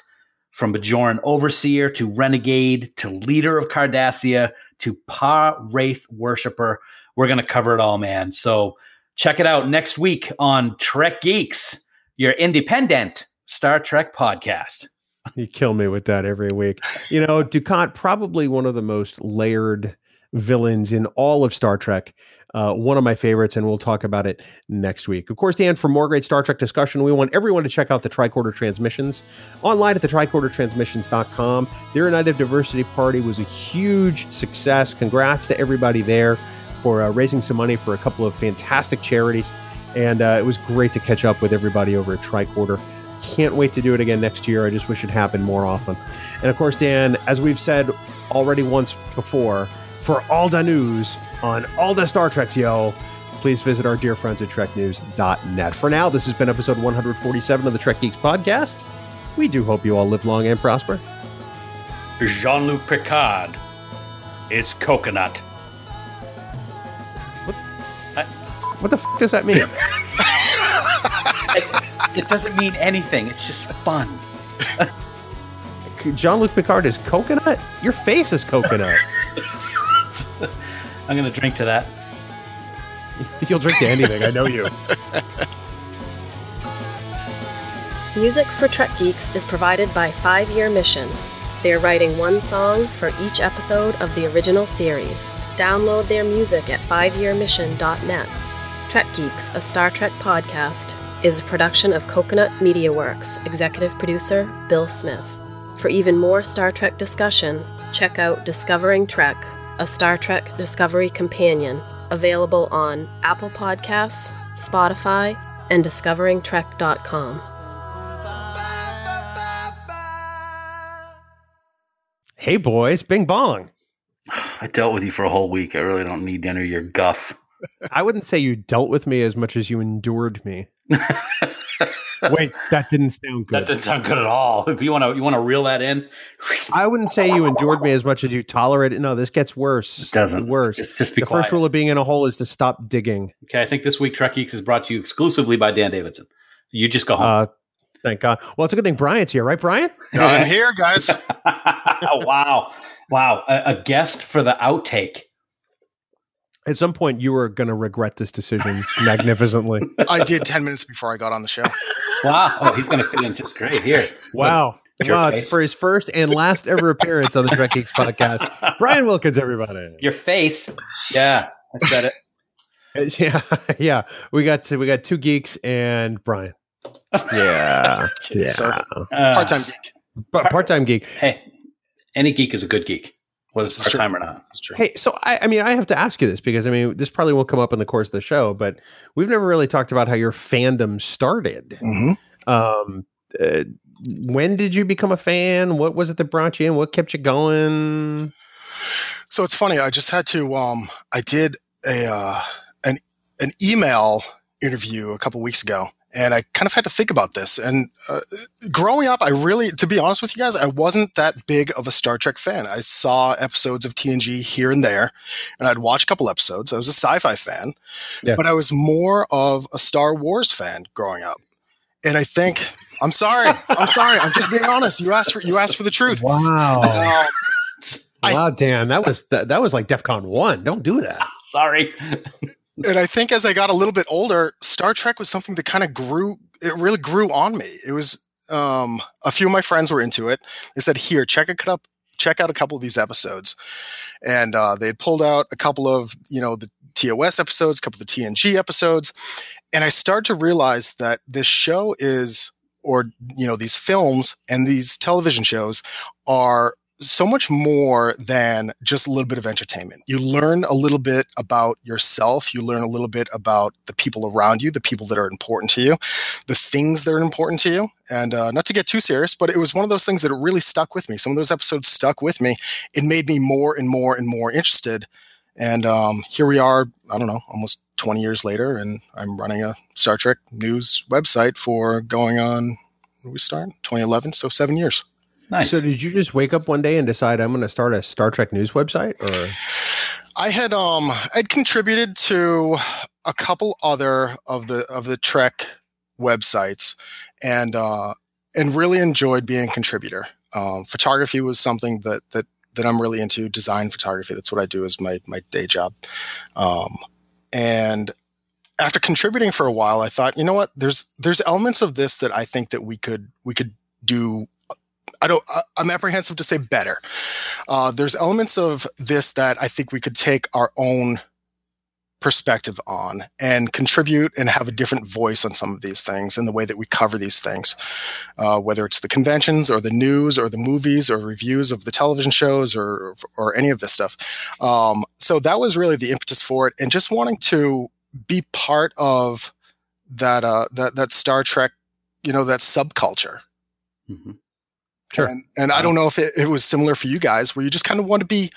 S3: From Bajoran Overseer to Renegade to Leader of Cardassia to Pa Wraith Worshipper. We're going to cover it all, man. So check it out next week on Trek Geeks, your independent Star Trek podcast.
S2: You kill me with that every week. You know, Dukat probably one of the most layered villains in all of Star Trek. Uh, one of my favorites, and we'll talk about it next week. Of course, Dan, for more great Star Trek discussion, we want everyone to check out the Tricorder Transmissions online at the tricordertransmissions.com. Their Night of Diversity party was a huge success. Congrats to everybody there for uh, raising some money for a couple of fantastic charities. And uh, it was great to catch up with everybody over at Tricorder. Can't wait to do it again next year. I just wish it happened more often. And of course, Dan, as we've said already once before, for all the news on all the Star Trek, yo, please visit our dear friends at TrekNews.net. For now, this has been episode 147 of the Trek Geeks podcast. We do hope you all live long and prosper.
S3: Jean Luc Picard. It's coconut.
S2: What the f- does that mean?
S3: It doesn't mean anything, it's just fun.
S2: Jean Luc Picard is coconut? Your face is coconut.
S3: I'm going to drink to that.
S2: You'll drink to anything. I know you.
S5: Music for Trek Geeks is provided by Five Year Mission. They are writing one song for each episode of the original series. Download their music at fiveyearmission.net. Trek Geeks, a Star Trek podcast, is a production of Coconut Media Works. Executive producer Bill Smith. For even more Star Trek discussion, check out Discovering Trek, a Star Trek Discovery companion, available on Apple Podcasts, Spotify, and discoveringtrek.com.
S2: Hey, boys, Bing Bong.
S3: I dealt with you for a whole week. I really don't need any of your guff.
S2: I wouldn't say you dealt with me as much as you endured me. Wait, that didn't sound good.
S3: That didn't sound good at all. If you want to, you want to reel that in.
S2: I wouldn't say you endured me as much as you tolerated. No, this gets worse.
S3: It doesn't.
S2: Worse.
S3: Just, just be
S2: the
S3: quiet.
S2: first rule of being in a hole is to stop digging.
S3: okay, I think this week Trek Geeks is brought to you exclusively by Dan Davidson. You just go home.
S2: Uh, thank God. Well, it's a good thing Brian's here, right, Brian?
S4: I'm here, guys.
S3: wow, wow, a, a guest for the outtake.
S2: At some point, you were going to regret this decision magnificently.
S4: I did 10 minutes before I got on the show.
S3: Wow, oh, he's going to fit in just great here.
S2: Wow.
S3: Your
S2: wow,
S3: face.
S2: it's for his first and last ever appearance on the Trek Geeks podcast. Brian Wilkins, everybody.
S3: Your face. Yeah, I said it.
S2: Yeah, yeah. We got to, we got two geeks and Brian. Yeah,
S4: Sir.
S2: yeah.
S3: Uh,
S4: Part time geek.
S2: Part time geek.
S3: Hey, any geek is a good geek, whether
S4: This
S3: it's
S4: is
S3: part time or not.
S4: That's true.
S2: Hey, so I, I mean, I have to ask you this because I mean, this probably won't come up in the course of the show, but we've never really talked about how your fandom started.
S4: hmm
S2: Um, uh, when did you become a fan? What was it that brought you in? What kept you going?
S4: So it's funny. I just had to. Um, I did a uh, an an email interview a couple weeks ago, and I kind of had to think about this. And uh, growing up, I really, to be honest with you guys, I wasn't that big of a Star Trek fan. I saw episodes of TNG here and there, and I'd watch a couple episodes. I was a sci-fi fan,
S2: Yeah.
S4: but I was more of a Star Wars fan growing up. And I think I'm sorry. I'm sorry. I'm just being honest. You asked for you asked for the truth.
S2: Wow,
S4: I-
S2: wow, Dan, that was that, that was like DefCon one. Don't do that.
S3: Sorry.
S4: And I think as I got a little bit older, Star Trek was something that kind of grew. It really grew on me. It was um, a few of my friends were into it. They said, "Here, check it up, check out a couple of these episodes," and uh, they had pulled out a couple of you know the TOS episodes, a couple of the TNG episodes, and I started to realize that this show is, or you know, these films and these television shows are so much more than just a little bit of entertainment. You learn a little bit about yourself. You learn a little bit about the people around you, the people that are important to you, the things that are important to you. And uh, not to get too serious, but it was one of those things that really stuck with me. Some of those episodes stuck with me. It made me more and more and more interested. And um, here we are, I don't know, almost 20 years later, and I'm running a Star Trek news website for going on, we start? 2011, so seven years.
S3: Nice.
S2: So, did you just wake up one day and decide I'm going to start a Star Trek news website? Or
S4: I had um I'd contributed to a couple other of the of the Trek websites and uh and really enjoyed being a contributor. Um, photography was something that that that I'm really into design photography. That's what I do as my my day job. Um, and after contributing for a while, I thought, you know what? There's there's elements of this that I think that we could we could do. I don't. I- I'm apprehensive to say better. Uh, there's elements of this that I think we could take our own perspective on and contribute and have a different voice on some of these things and the way that we cover these things, uh, whether it's the conventions or the news or the movies or reviews of the television shows or or any of this stuff. Um, so that was really the impetus for it, and just wanting to be part of that uh, that that Star Trek, you know, that subculture.
S3: Mhm.
S2: Sure.
S4: And, and I don't know if it, it was similar for you guys, where you just kind of want to be,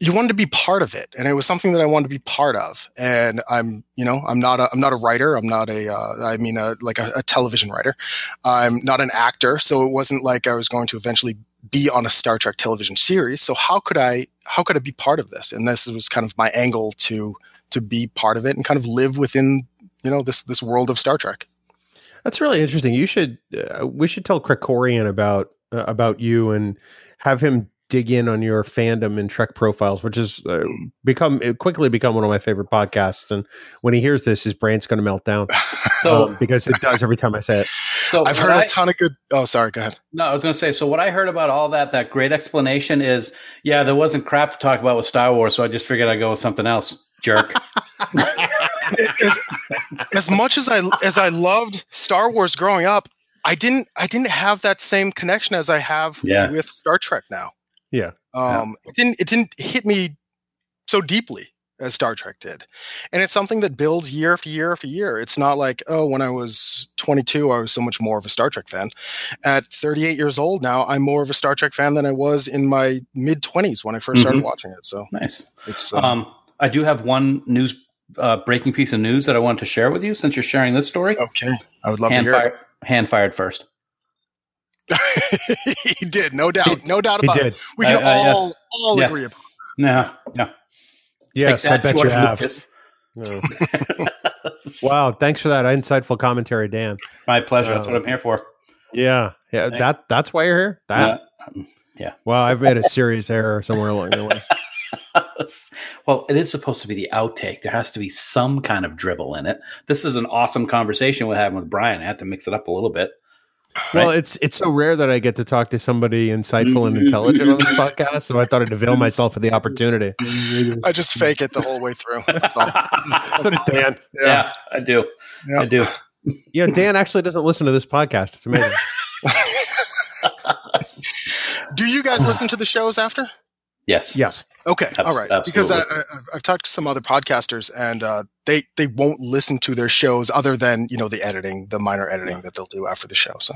S4: you wanted to be part of it, and it was something that I wanted to be part of. And I'm, you know, I'm not a, I'm not a writer. I'm not a, uh, I mean, a, like a, a television writer. I'm not an actor, so it wasn't like I was going to eventually be on a Star Trek television series. So how could I, how could I be part of this? And this was kind of my angle to to be part of it and kind of live within, you know, this this world of Star Trek.
S2: That's really interesting. You should uh, we should tell Krakorian about uh, about you and have him dig in on your fandom and Trek profiles, which has uh, become it quickly become one of my favorite podcasts. And when he hears this, his brain's going to melt down
S3: So,
S2: um, because it does every time I say it.
S3: So
S4: I've heard
S3: I-
S4: a ton of good. Oh, sorry. Go ahead.
S3: No, I was going to say. So what I heard about all that, that great explanation is, yeah, there wasn't crap to talk about with Star Wars, so I just figured I'd go with something else. Jerk.
S4: as, as much as I as I loved Star Wars growing up, I didn't I didn't have that same connection as I have
S3: Yeah.
S4: with Star Trek now.
S2: Yeah.
S4: Um, it didn't it didn't hit me so deeply as Star Trek did, and it's something that builds year after year after year. It's not like oh, when I was 22, I was so much more of a Star Trek fan. At 38 years old now, I'm more of a Star Trek fan than I was in my mid 20s when I 1st started
S3: Mhm.
S4: watching it. So
S3: Nice.
S4: it's uh,
S3: Um, I do have one news uh, breaking piece of news that I wanted to share with you since you're sharing this story.
S4: okay. I would love
S3: hand
S4: to hear
S3: fired, hand fired first.
S4: he did, no doubt, no doubt
S2: He
S4: about
S2: did.
S4: it. We can
S3: Uh, uh, yes.
S4: all all
S3: Yes.
S4: agree upon.
S3: No, no.
S2: Yes,
S3: Take
S2: I
S3: that,
S2: bet you have.
S3: Lucas.
S2: Yeah. Wow, thanks for that insightful commentary, Dan.
S3: My pleasure. That's
S2: Uh,
S3: what I'm here for.
S2: Yeah, yeah,
S3: Thank-
S2: that that's why you're here. That
S3: Uh,
S2: well, I've made a serious error somewhere along the way.
S3: well, it is supposed to be the outtake. There has to be some kind of drivel in it. This is an awesome conversation we're having with Brian. I had to mix it up a little bit.
S2: Well,
S3: Right.
S2: it's it's so rare that I get to talk to somebody insightful and mm-hmm. intelligent on this podcast, so I thought I'd avail myself of the opportunity.
S4: I just fake it the whole way through. That's all.
S2: So does Dan.
S3: yeah. I do.
S4: Yeah.
S3: I do.
S2: You know, Dan actually doesn't listen to this podcast. It's amazing.
S4: Do you guys listen to the shows after?
S3: Yes.
S2: yes.
S4: Okay,
S3: Abs-
S4: all right. Because I,
S3: absolutely.
S4: I, I've- I've talked to some other podcasters, and uh, they they won't listen to their shows other than you know the editing, the minor editing that they'll do after the show. So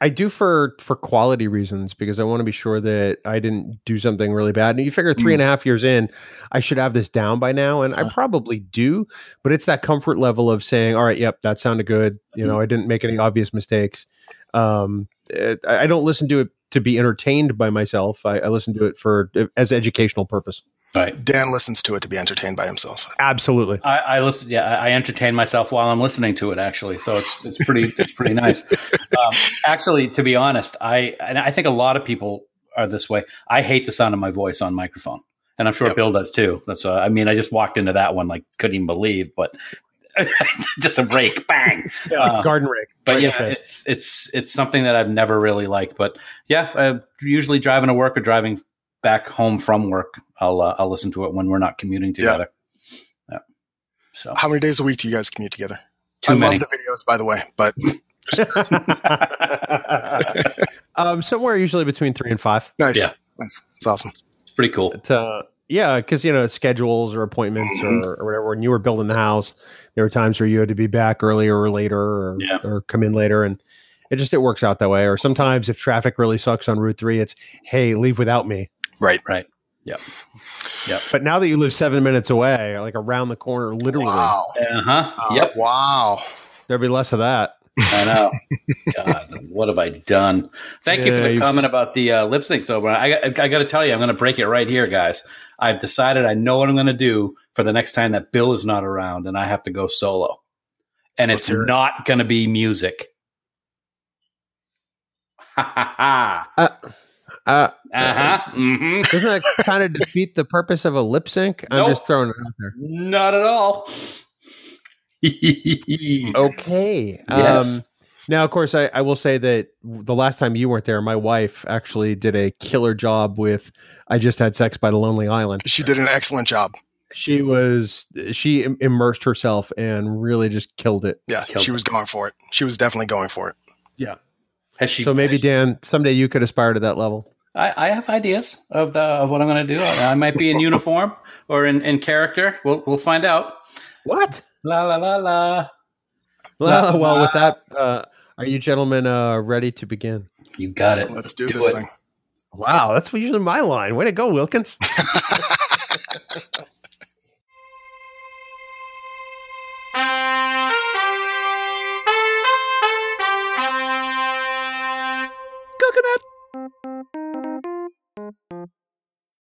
S2: I do for for quality reasons because I want to be sure that I didn't do something really bad. And you figure three and a half years in, I should have this down by now, and I
S4: Uh.
S2: probably do. But it's that comfort level of saying, "All right, yep, that sounded good." You know, I didn't make any obvious mistakes. Um, it, I I don't listen to it to be entertained by myself. I, I listen to it for as educational purpose.
S3: Right.
S4: Dan listens to it to be entertained by himself.
S2: Absolutely.
S3: I, I listen. Yeah, I I entertain myself while I'm listening to it. Actually, so it's it's pretty it's pretty nice. Um, actually, to be honest, I and I think a lot of people are this way. I hate the sound of my voice on microphone, and I'm sure
S4: Yep.
S3: Bill does too. That's uh, I mean, I just walked into that one like couldn't even believe, but just a rake, bang. Uh,
S2: Garden rake.
S3: but yeah, it's it's it's something that I've never really liked. But yeah, uh, usually driving to work or driving back home from work, I'll uh, I'll listen to it when we're not commuting together. Yeah. So
S4: How many days a week do you guys commute together?
S3: too
S4: I
S3: many.
S4: love the videos, by the way, but
S2: um, somewhere usually between three and five.
S4: nice,
S3: Yeah.
S4: nice, it's awesome.
S3: It's pretty cool.
S2: But, uh, yeah, because you know schedules or appointments
S4: Mhm.
S2: or, or whatever. When you were building the house, there were times where you had to be back earlier or later, or,
S3: Yeah.
S2: or come in later, and it just it works out that way. Or sometimes if traffic really sucks on Route Three, it's hey, leave without me.
S4: Right.
S3: Right. Yep. Yep.
S2: But now that you live seven minutes away, like around the corner, literally,
S4: Wow.
S3: Uh huh. Yep.
S4: Wow.
S2: there'll be less of that.
S3: I know. God, what have I done? Thank you for the
S2: you've-
S3: comment about the uh, lip sync. So, I, got- I got to tell you, I'm going to break it right here, guys. I've decided I know what I'm going to do for the next time that Bill is not around and I have to go solo. And
S4: Let's
S3: it's
S4: hear it.
S3: not going to be music. Ha ha ha.
S2: Uh,
S3: Uh huh. hmm
S2: doesn't that kind of defeat the purpose of a lip sync? I'm
S3: Nope.
S2: just throwing it out there.
S3: Not at all.
S2: Okay.
S3: Yes.
S2: Um, now, of course, I, I will say that the last time you weren't there, my wife actually did a killer job with "I Just Had Sex by the Lonely Island."
S4: She did an excellent job.
S2: She was she im- immersed herself and really just killed it.
S4: Yeah,
S3: Killed
S4: she
S3: it.
S4: was going for it. She was definitely going for it. Yeah.
S3: Has she?
S2: so maybe Dan, someday you could aspire to that level.
S3: I, I have ideas of the of what I'm going to do. I, I might be in uniform or in, in character. We'll we'll find out.
S2: What?
S3: La la la la.
S2: Well, well with that, uh, are you gentlemen uh, ready to begin?
S3: You got it.
S4: Let's do,
S3: Do
S4: this
S3: it.
S4: thing.
S2: Wow, that's usually my line. Way to go, Wilkins.